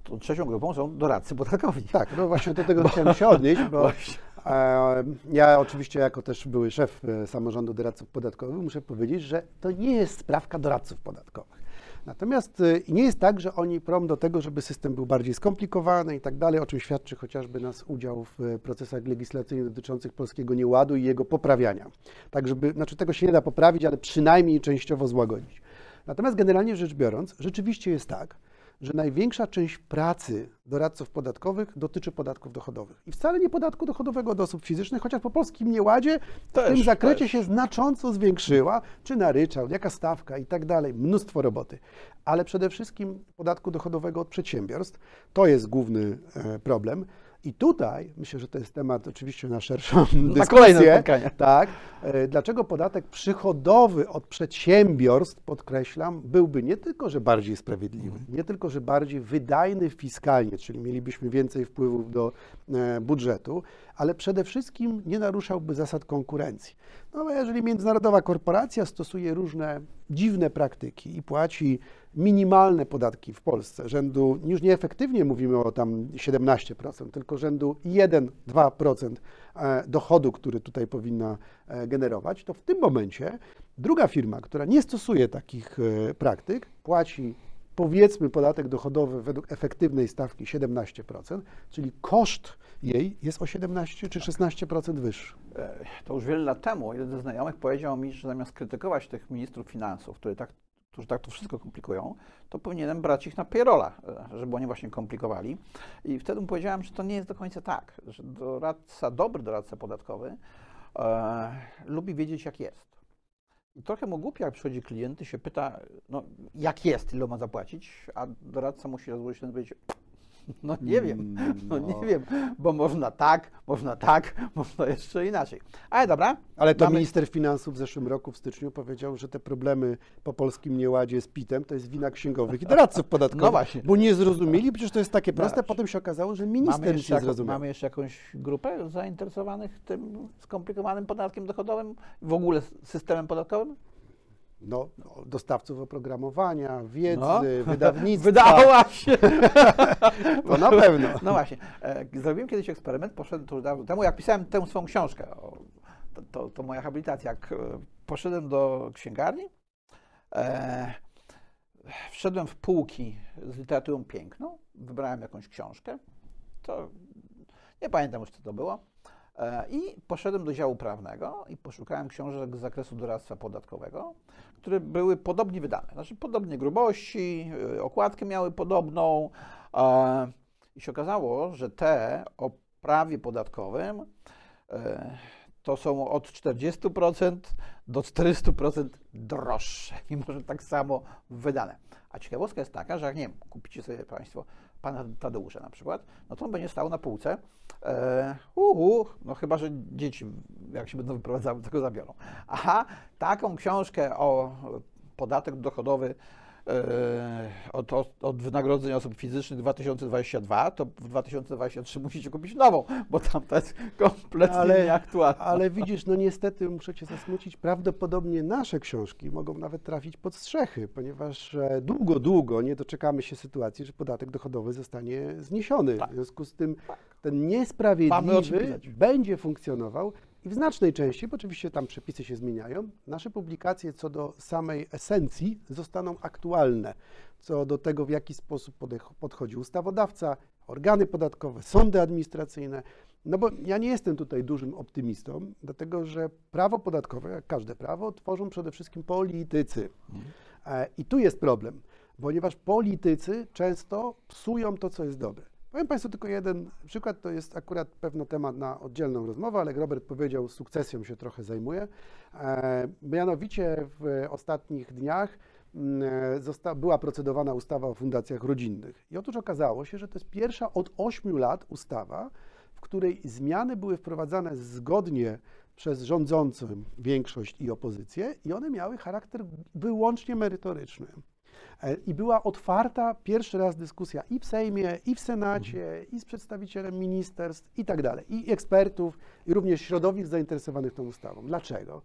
To trzecią grupą są doradcy podatkowi. tak, no właśnie do tego chciałem się odnieść, bo Właśnie. e, ja oczywiście jako też były szef e, samorządu doradców podatkowych muszę powiedzieć, że to nie jest sprawka doradców podatkowych. Natomiast e, nie jest tak, że oni prom do tego, żeby system był bardziej skomplikowany i tak dalej, o czym świadczy chociażby nas udział w procesach legislacyjnych dotyczących polskiego nieładu i jego poprawiania. Tak, żeby, znaczy tego się nie da poprawić, ale przynajmniej częściowo złagodzić. Natomiast generalnie rzecz biorąc, rzeczywiście jest tak, że największa część pracy doradców podatkowych dotyczy podatków dochodowych. I wcale nie podatku dochodowego od osób fizycznych, chociaż po polskim nieładzie w Też, tym zakresie też. się znacząco zwiększyła, czy na ryczałt, jaka stawka i tak dalej, mnóstwo roboty. Ale przede wszystkim podatku dochodowego od przedsiębiorstw, to jest główny e, problem. I tutaj myślę, że to jest temat oczywiście na szerszą dyskusję. kolejne spotkanie. Tak. E, Dlaczego podatek przychodowy od przedsiębiorstw, podkreślam, byłby nie tylko, że bardziej sprawiedliwy, nie tylko, że bardziej wydajny fiskalnie, czyli mielibyśmy więcej wpływów do e, budżetu, ale przede wszystkim nie naruszałby zasad konkurencji. No bo jeżeli międzynarodowa korporacja stosuje różne dziwne praktyki i płaci minimalne podatki w Polsce, rzędu, już nieefektywnie mówimy o tam 17%, tylko rzędu 1-2% e, dochodu, który tutaj powinna e, generować, to w tym momencie druga firma, która nie stosuje takich e, praktyk, płaci powiedzmy podatek dochodowy według efektywnej stawki 17%, czyli koszt jej jest o 17 czy 16% wyższy. E, To już wiele lat temu jeden ze znajomych powiedział mi, że zamiast krytykować tych ministrów finansów, którzy tak, którzy tak to wszystko komplikują, to powinienem brać ich na payrolla, e, żeby oni właśnie komplikowali. I wtedy mu powiedziałem, że to nie jest do końca tak, że doradca, dobry doradca podatkowy e, lubi wiedzieć, jak jest. Trochę mu głupio, jak przychodzi klient i się pyta, no jak jest, ile ma zapłacić, a doradca musi rozłożyć ten powiedzieć, (laughs) no nie wiem, (laughs) no nie no. wiem, bo można tak, można tak, (laughs) można jeszcze inaczej. Ale dobra. Ale to mamy- minister finansów w zeszłym roku w styczniu powiedział, że te problemy po polskim nieładzie z PIT-em to jest wina księgowych i doradców podatkowych. No właśnie. Bo nie zrozumieli, przecież to jest takie proste. Potem się okazało, że minister nie jako, zrozumiał. mamy jeszcze jakąś grupę zainteresowanych tym skomplikowanym podatkiem dochodowym, w ogóle systemem podatkowym? No, dostawców oprogramowania, wiedzy, No. (laughs) wydawnictwa. Wydała się. To na pewno. No właśnie. E, Zrobiłem kiedyś eksperyment, poszedłem tu dawno temu, jak pisałem tę swoją książkę, to, to, to moja habilitacja, jak e, poszedłem do księgarni, e, wszedłem w półki z literaturą piękną, wybrałem jakąś książkę, to nie pamiętam już co to było, i poszedłem do działu prawnego i poszukałem książek z zakresu doradztwa podatkowego, które były podobnie wydane, znaczy podobnie grubości, e, okładkę miały podobną, e, i się okazało, że te o prawie podatkowym e, to są od 40% do 400% droższe, mimo że tak samo wydane. A ciekawostka jest taka, że jak nie wiem, kupicie sobie Państwo pana Tadeusza na przykład, no to on będzie stał na półce. E, uhu, no chyba, że dzieci, jak się będą wyprowadzały, to go zabiorą. Aha, taką książkę o podatek dochodowy od, od, od wynagrodzeń osób fizycznych 2022, to w 2023 musicie kupić nową, bo tamta jest kompletnie Ale- nieaktualna. Ale widzisz, no niestety muszę cię zasmucić, prawdopodobnie nasze książki mogą nawet trafić pod strzechy, ponieważ e, długo, długo nie doczekamy się sytuacji, że podatek dochodowy zostanie zniesiony. Tak. W związku z tym ten niesprawiedliwy będzie funkcjonował i w znacznej części, bo oczywiście tam przepisy się zmieniają, nasze publikacje co do samej esencji zostaną aktualne, co do tego, w jaki sposób podchodzi ustawodawca, organy podatkowe, sądy administracyjne. No bo ja nie jestem tutaj dużym optymistą, dlatego że prawo podatkowe, jak każde prawo, tworzą przede wszystkim politycy. E, I tu jest problem, ponieważ politycy często psują to, co jest dobre. Powiem Państwu tylko jeden przykład, to jest akurat pewno temat na oddzielną rozmowę, ale Robert powiedział, sukcesją się trochę zajmuje. E, mianowicie w ostatnich dniach mm, e, była procedowana ustawa o fundacjach rodzinnych. I otóż okazało się, że to jest pierwsza od 8 lat ustawa, w której zmiany były wprowadzane zgodnie przez rządzącą większość i opozycję i one miały charakter wyłącznie merytoryczny. E, I była otwarta pierwszy raz dyskusja i w Sejmie, i w Senacie, i z przedstawicielem ministerstw, i tak dalej, i ekspertów, i również środowisk zainteresowanych tą ustawą. Dlaczego?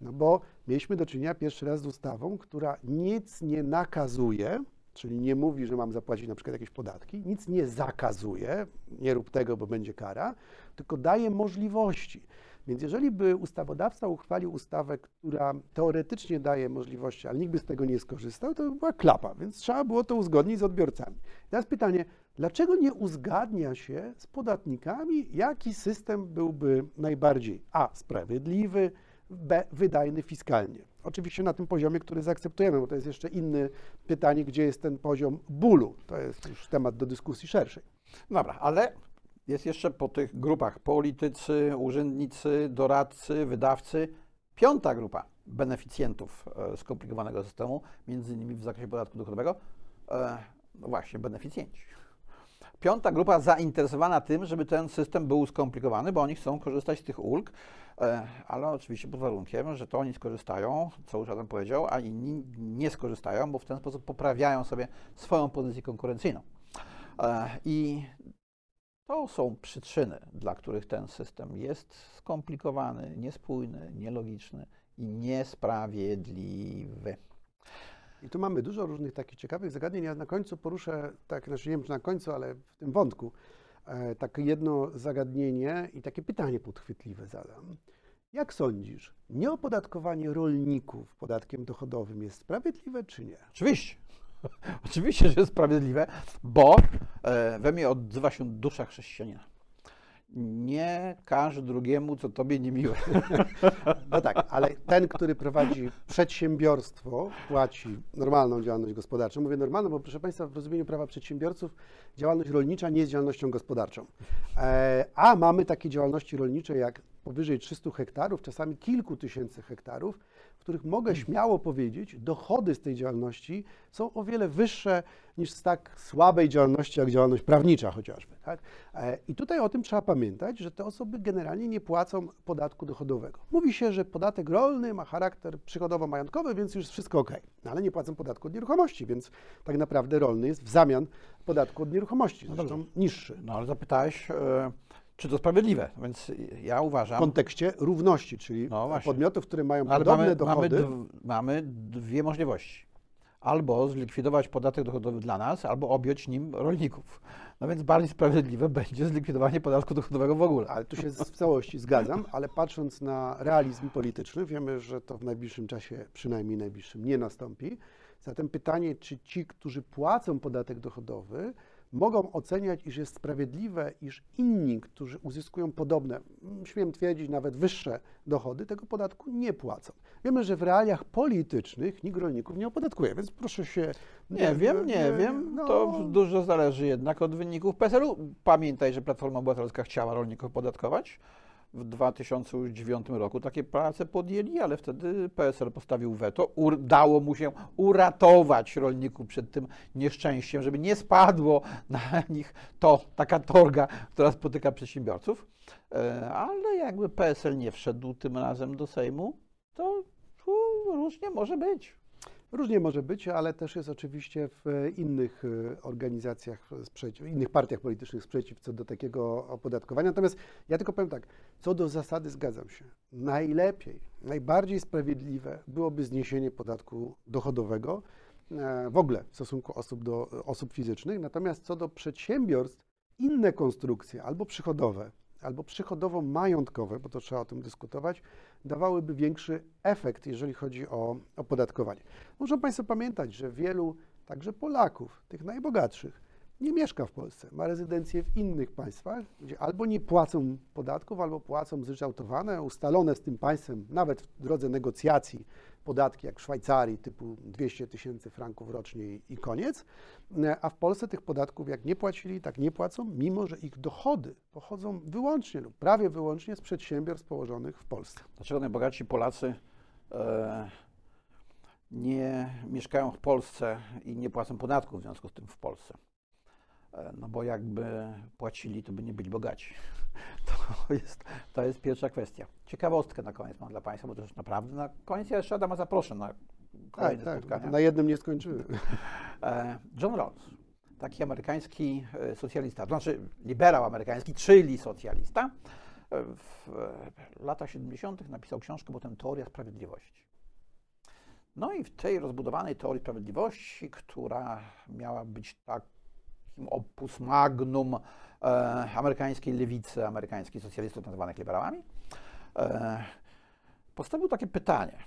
No bo mieliśmy do czynienia pierwszy raz z ustawą, która nic nie nakazuje, czyli nie mówi, że mam zapłacić na przykład jakieś podatki, nic nie zakazuje, nie rób tego, bo będzie kara, tylko daje możliwości. Więc jeżeli by ustawodawca uchwalił ustawę, która teoretycznie daje możliwości, ale nikt by z tego nie skorzystał, to by była klapa, więc trzeba było to uzgodnić z odbiorcami. Teraz pytanie, dlaczego nie uzgadnia się z podatnikami, jaki system byłby najbardziej A. sprawiedliwy, B. wydajny fiskalnie? Oczywiście na tym poziomie, który zaakceptujemy, bo to jest jeszcze inne pytanie, gdzie jest ten poziom bólu. To jest już temat do dyskusji szerszej. Dobra, ale jest jeszcze po tych grupach politycy, urzędnicy, doradcy, wydawcy, piąta grupa beneficjentów e, skomplikowanego systemu, między innymi w zakresie podatku dochodowego, e, no właśnie, beneficjenci. Piąta grupa zainteresowana tym, żeby ten system był skomplikowany, bo oni chcą korzystać z tych ulg, e, ale oczywiście pod warunkiem, że to oni skorzystają, co już Adam powiedział, a inni nie skorzystają, bo w ten sposób poprawiają sobie swoją pozycję konkurencyjną. I To są przyczyny, dla których ten system jest skomplikowany, niespójny, nielogiczny i niesprawiedliwy. I tu mamy dużo różnych takich ciekawych zagadnień. Ja na końcu poruszę, tak, znaczy nie wiem czy na końcu, ale w tym wątku, e, takie jedno zagadnienie i takie pytanie podchwytliwe zadam. Jak sądzisz, nieopodatkowanie rolników podatkiem dochodowym jest sprawiedliwe czy nie? Oczywiście. (laughs) Oczywiście, że jest sprawiedliwe, bo e, we mnie odzywa się dusza chrześcijanina. Nie każ drugiemu, co tobie niemiłe. (laughs) No tak, ale ten, który prowadzi przedsiębiorstwo, płaci normalną działalność gospodarczą. Mówię normalną, bo proszę Państwa, w rozumieniu prawa przedsiębiorców działalność rolnicza nie jest działalnością gospodarczą. E, a mamy takie działalności rolnicze jak powyżej 300 hektarów, czasami kilku tysięcy hektarów, których mogę śmiało powiedzieć, dochody z tej działalności są o wiele wyższe niż z tak słabej działalności, jak działalność prawnicza chociażby. Tak? E, I tutaj o tym trzeba pamiętać, że te osoby generalnie nie płacą podatku dochodowego. Mówi się, że podatek rolny ma charakter przychodowo-majątkowy, więc już wszystko ok, no, ale nie płacą podatku od nieruchomości, więc tak naprawdę rolny jest w zamian podatku od nieruchomości, zresztą niższy. No ale zapytałeś, e, czy to sprawiedliwe, więc ja W uważam... kontekście równości, czyli No podmiotów, które mają Ale podobne mamy, dochody. mamy, mamy dwie możliwości. Albo zlikwidować podatek dochodowy dla nas, albo objąć nim rolników. No więc bardziej sprawiedliwe (laughs) będzie zlikwidowanie podatku dochodowego w ogóle. Ale tu się w całości zgadzam, ale patrząc na realizm polityczny, wiemy, że to w najbliższym czasie, przynajmniej najbliższym, nie nastąpi. Zatem pytanie, czy ci, którzy płacą podatek dochodowy, mogą oceniać, iż jest sprawiedliwe, iż inni, którzy uzyskują podobne, mm, śmiem twierdzić, nawet wyższe dochody, tego podatku nie płacą. Wiemy, że w realiach politycznych nikt rolników nie opodatkuje, więc proszę się... Nie wiem, nie wiem. no, To dużo zależy jednak od wyników PSL-u. Pamiętaj, że Platforma Obywatelska chciała rolników podatkować. W 2009 roku takie prace podjęli, ale wtedy PSL postawił weto. Udało mu się uratować rolników przed tym nieszczęściem, żeby nie spadło na nich to, taka torga, która spotyka przedsiębiorców. E, Ale jakby PSL nie wszedł tym razem do Sejmu, to różnie może być. Różnie może być, ale też jest oczywiście w innych e, organizacjach sprzeciw, innych partiach politycznych sprzeciw co do takiego opodatkowania. Natomiast ja tylko powiem tak, co do zasady zgadzam się. Najlepiej, najbardziej sprawiedliwe byłoby zniesienie podatku dochodowego e, w ogóle w stosunku osób do osób fizycznych. Natomiast co do przedsiębiorstw, inne konstrukcje albo przychodowe, albo przychodowo-majątkowe, bo to trzeba o tym dyskutować, dawałyby większy efekt, jeżeli chodzi o opodatkowanie. Muszą Państwo pamiętać, że wielu, także Polaków, tych najbogatszych, nie mieszka w Polsce, ma rezydencję w innych państwach, gdzie albo nie płacą podatków, albo płacą zryczałtowane, ustalone z tym państwem, nawet w drodze negocjacji, podatki jak w Szwajcarii typu 200 tysięcy franków rocznie i- koniec, E, a w Polsce tych podatków jak nie płacili, tak nie płacą, mimo że ich dochody pochodzą wyłącznie lub prawie wyłącznie z przedsiębiorstw położonych w Polsce. Dlaczego najbogatsi Polacy e, nie mieszkają w Polsce i nie płacą podatków w związku z tym w Polsce? E, no bo jakby płacili, to by nie byli bogaci. (laughs) To jest, to jest pierwsza kwestia. Ciekawostkę na koniec mam dla Państwa, bo to już naprawdę na koniec ja jeszcze Adama zaproszę na Tak, kolejne tak, spotkania. na jednym nie skończymy. (laughs) E, John Rawls, taki amerykański e, socjalista, to znaczy liberał amerykański, czyli socjalista, w latach 70. napisał książkę potem Teoria Sprawiedliwości. No i w tej rozbudowanej teorii sprawiedliwości, która miała być takim opus magnum e, amerykańskiej lewicy, amerykańskich socjalistów nazywanych liberałami, e, postawił takie pytanie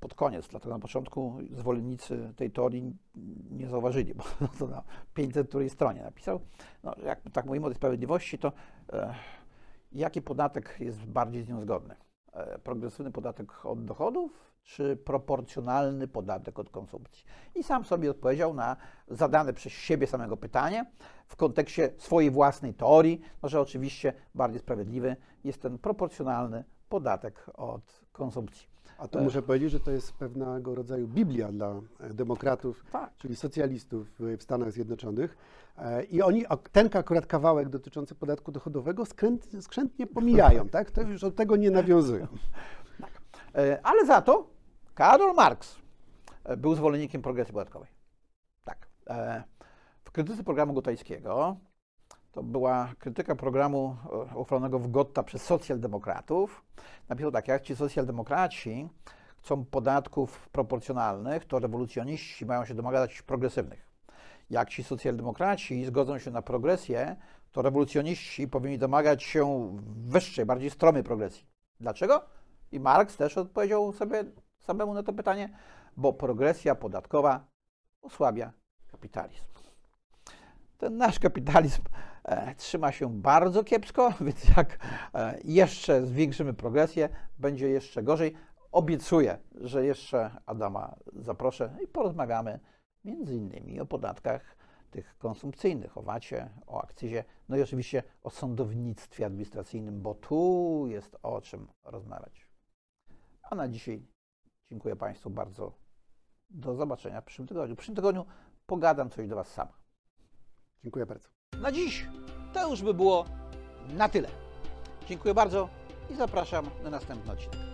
pod koniec, dlatego na początku zwolennicy tej teorii nie zauważyli, bo (laughs) to na 500 której stronie napisał. No, jak tak mówimy o tej sprawiedliwości, to e, jaki podatek jest bardziej z nią zgodny? E, progresywny podatek od dochodów, czy proporcjonalny podatek od konsumpcji? I sam sobie odpowiedział na zadane przez siebie samego pytanie w kontekście swojej własnej teorii, no, że oczywiście bardziej sprawiedliwy jest ten proporcjonalny podatek od konsumpcji. A to E. muszę powiedzieć, że to jest pewnego rodzaju Biblia dla e, demokratów, Tak. czyli socjalistów w Stanach Zjednoczonych. E, I oni ten akurat kawałek dotyczący podatku dochodowego skręt, skrzętnie pomijają, tak? To już od tego nie nawiązują. (laughs) E, Ale za to Karol Marx był zwolennikiem progresji podatkowej. Tak. W krytyce programu Gotajskiego to była krytyka programu e, uchwalonego w Gotta przez socjaldemokratów. Napisał tak, jak ci socjaldemokraci chcą podatków proporcjonalnych, to rewolucjoniści mają się domagać progresywnych. Jak ci socjaldemokraci zgodzą się na progresję, to rewolucjoniści powinni domagać się wyższej, bardziej stromej progresji. Dlaczego? I Marx też odpowiedział sobie samemu na to pytanie, bo progresja podatkowa osłabia kapitalizm. Ten nasz kapitalizm trzyma się bardzo kiepsko, (laughs) więc jak e, jeszcze zwiększymy progresję, będzie jeszcze gorzej. Obiecuję, że jeszcze Adama zaproszę i porozmawiamy między innymi o podatkach tych konsumpcyjnych, o VAT-ie, o akcyzie, no i oczywiście o sądownictwie administracyjnym, bo tu jest o czym rozmawiać. A na dzisiaj dziękuję Państwu bardzo. Do zobaczenia w przyszłym tygodniu. W przyszłym tygodniu pogadam coś do Was sama. Dziękuję bardzo. Na dziś to już by było na tyle. Dziękuję bardzo i zapraszam na następny odcinek.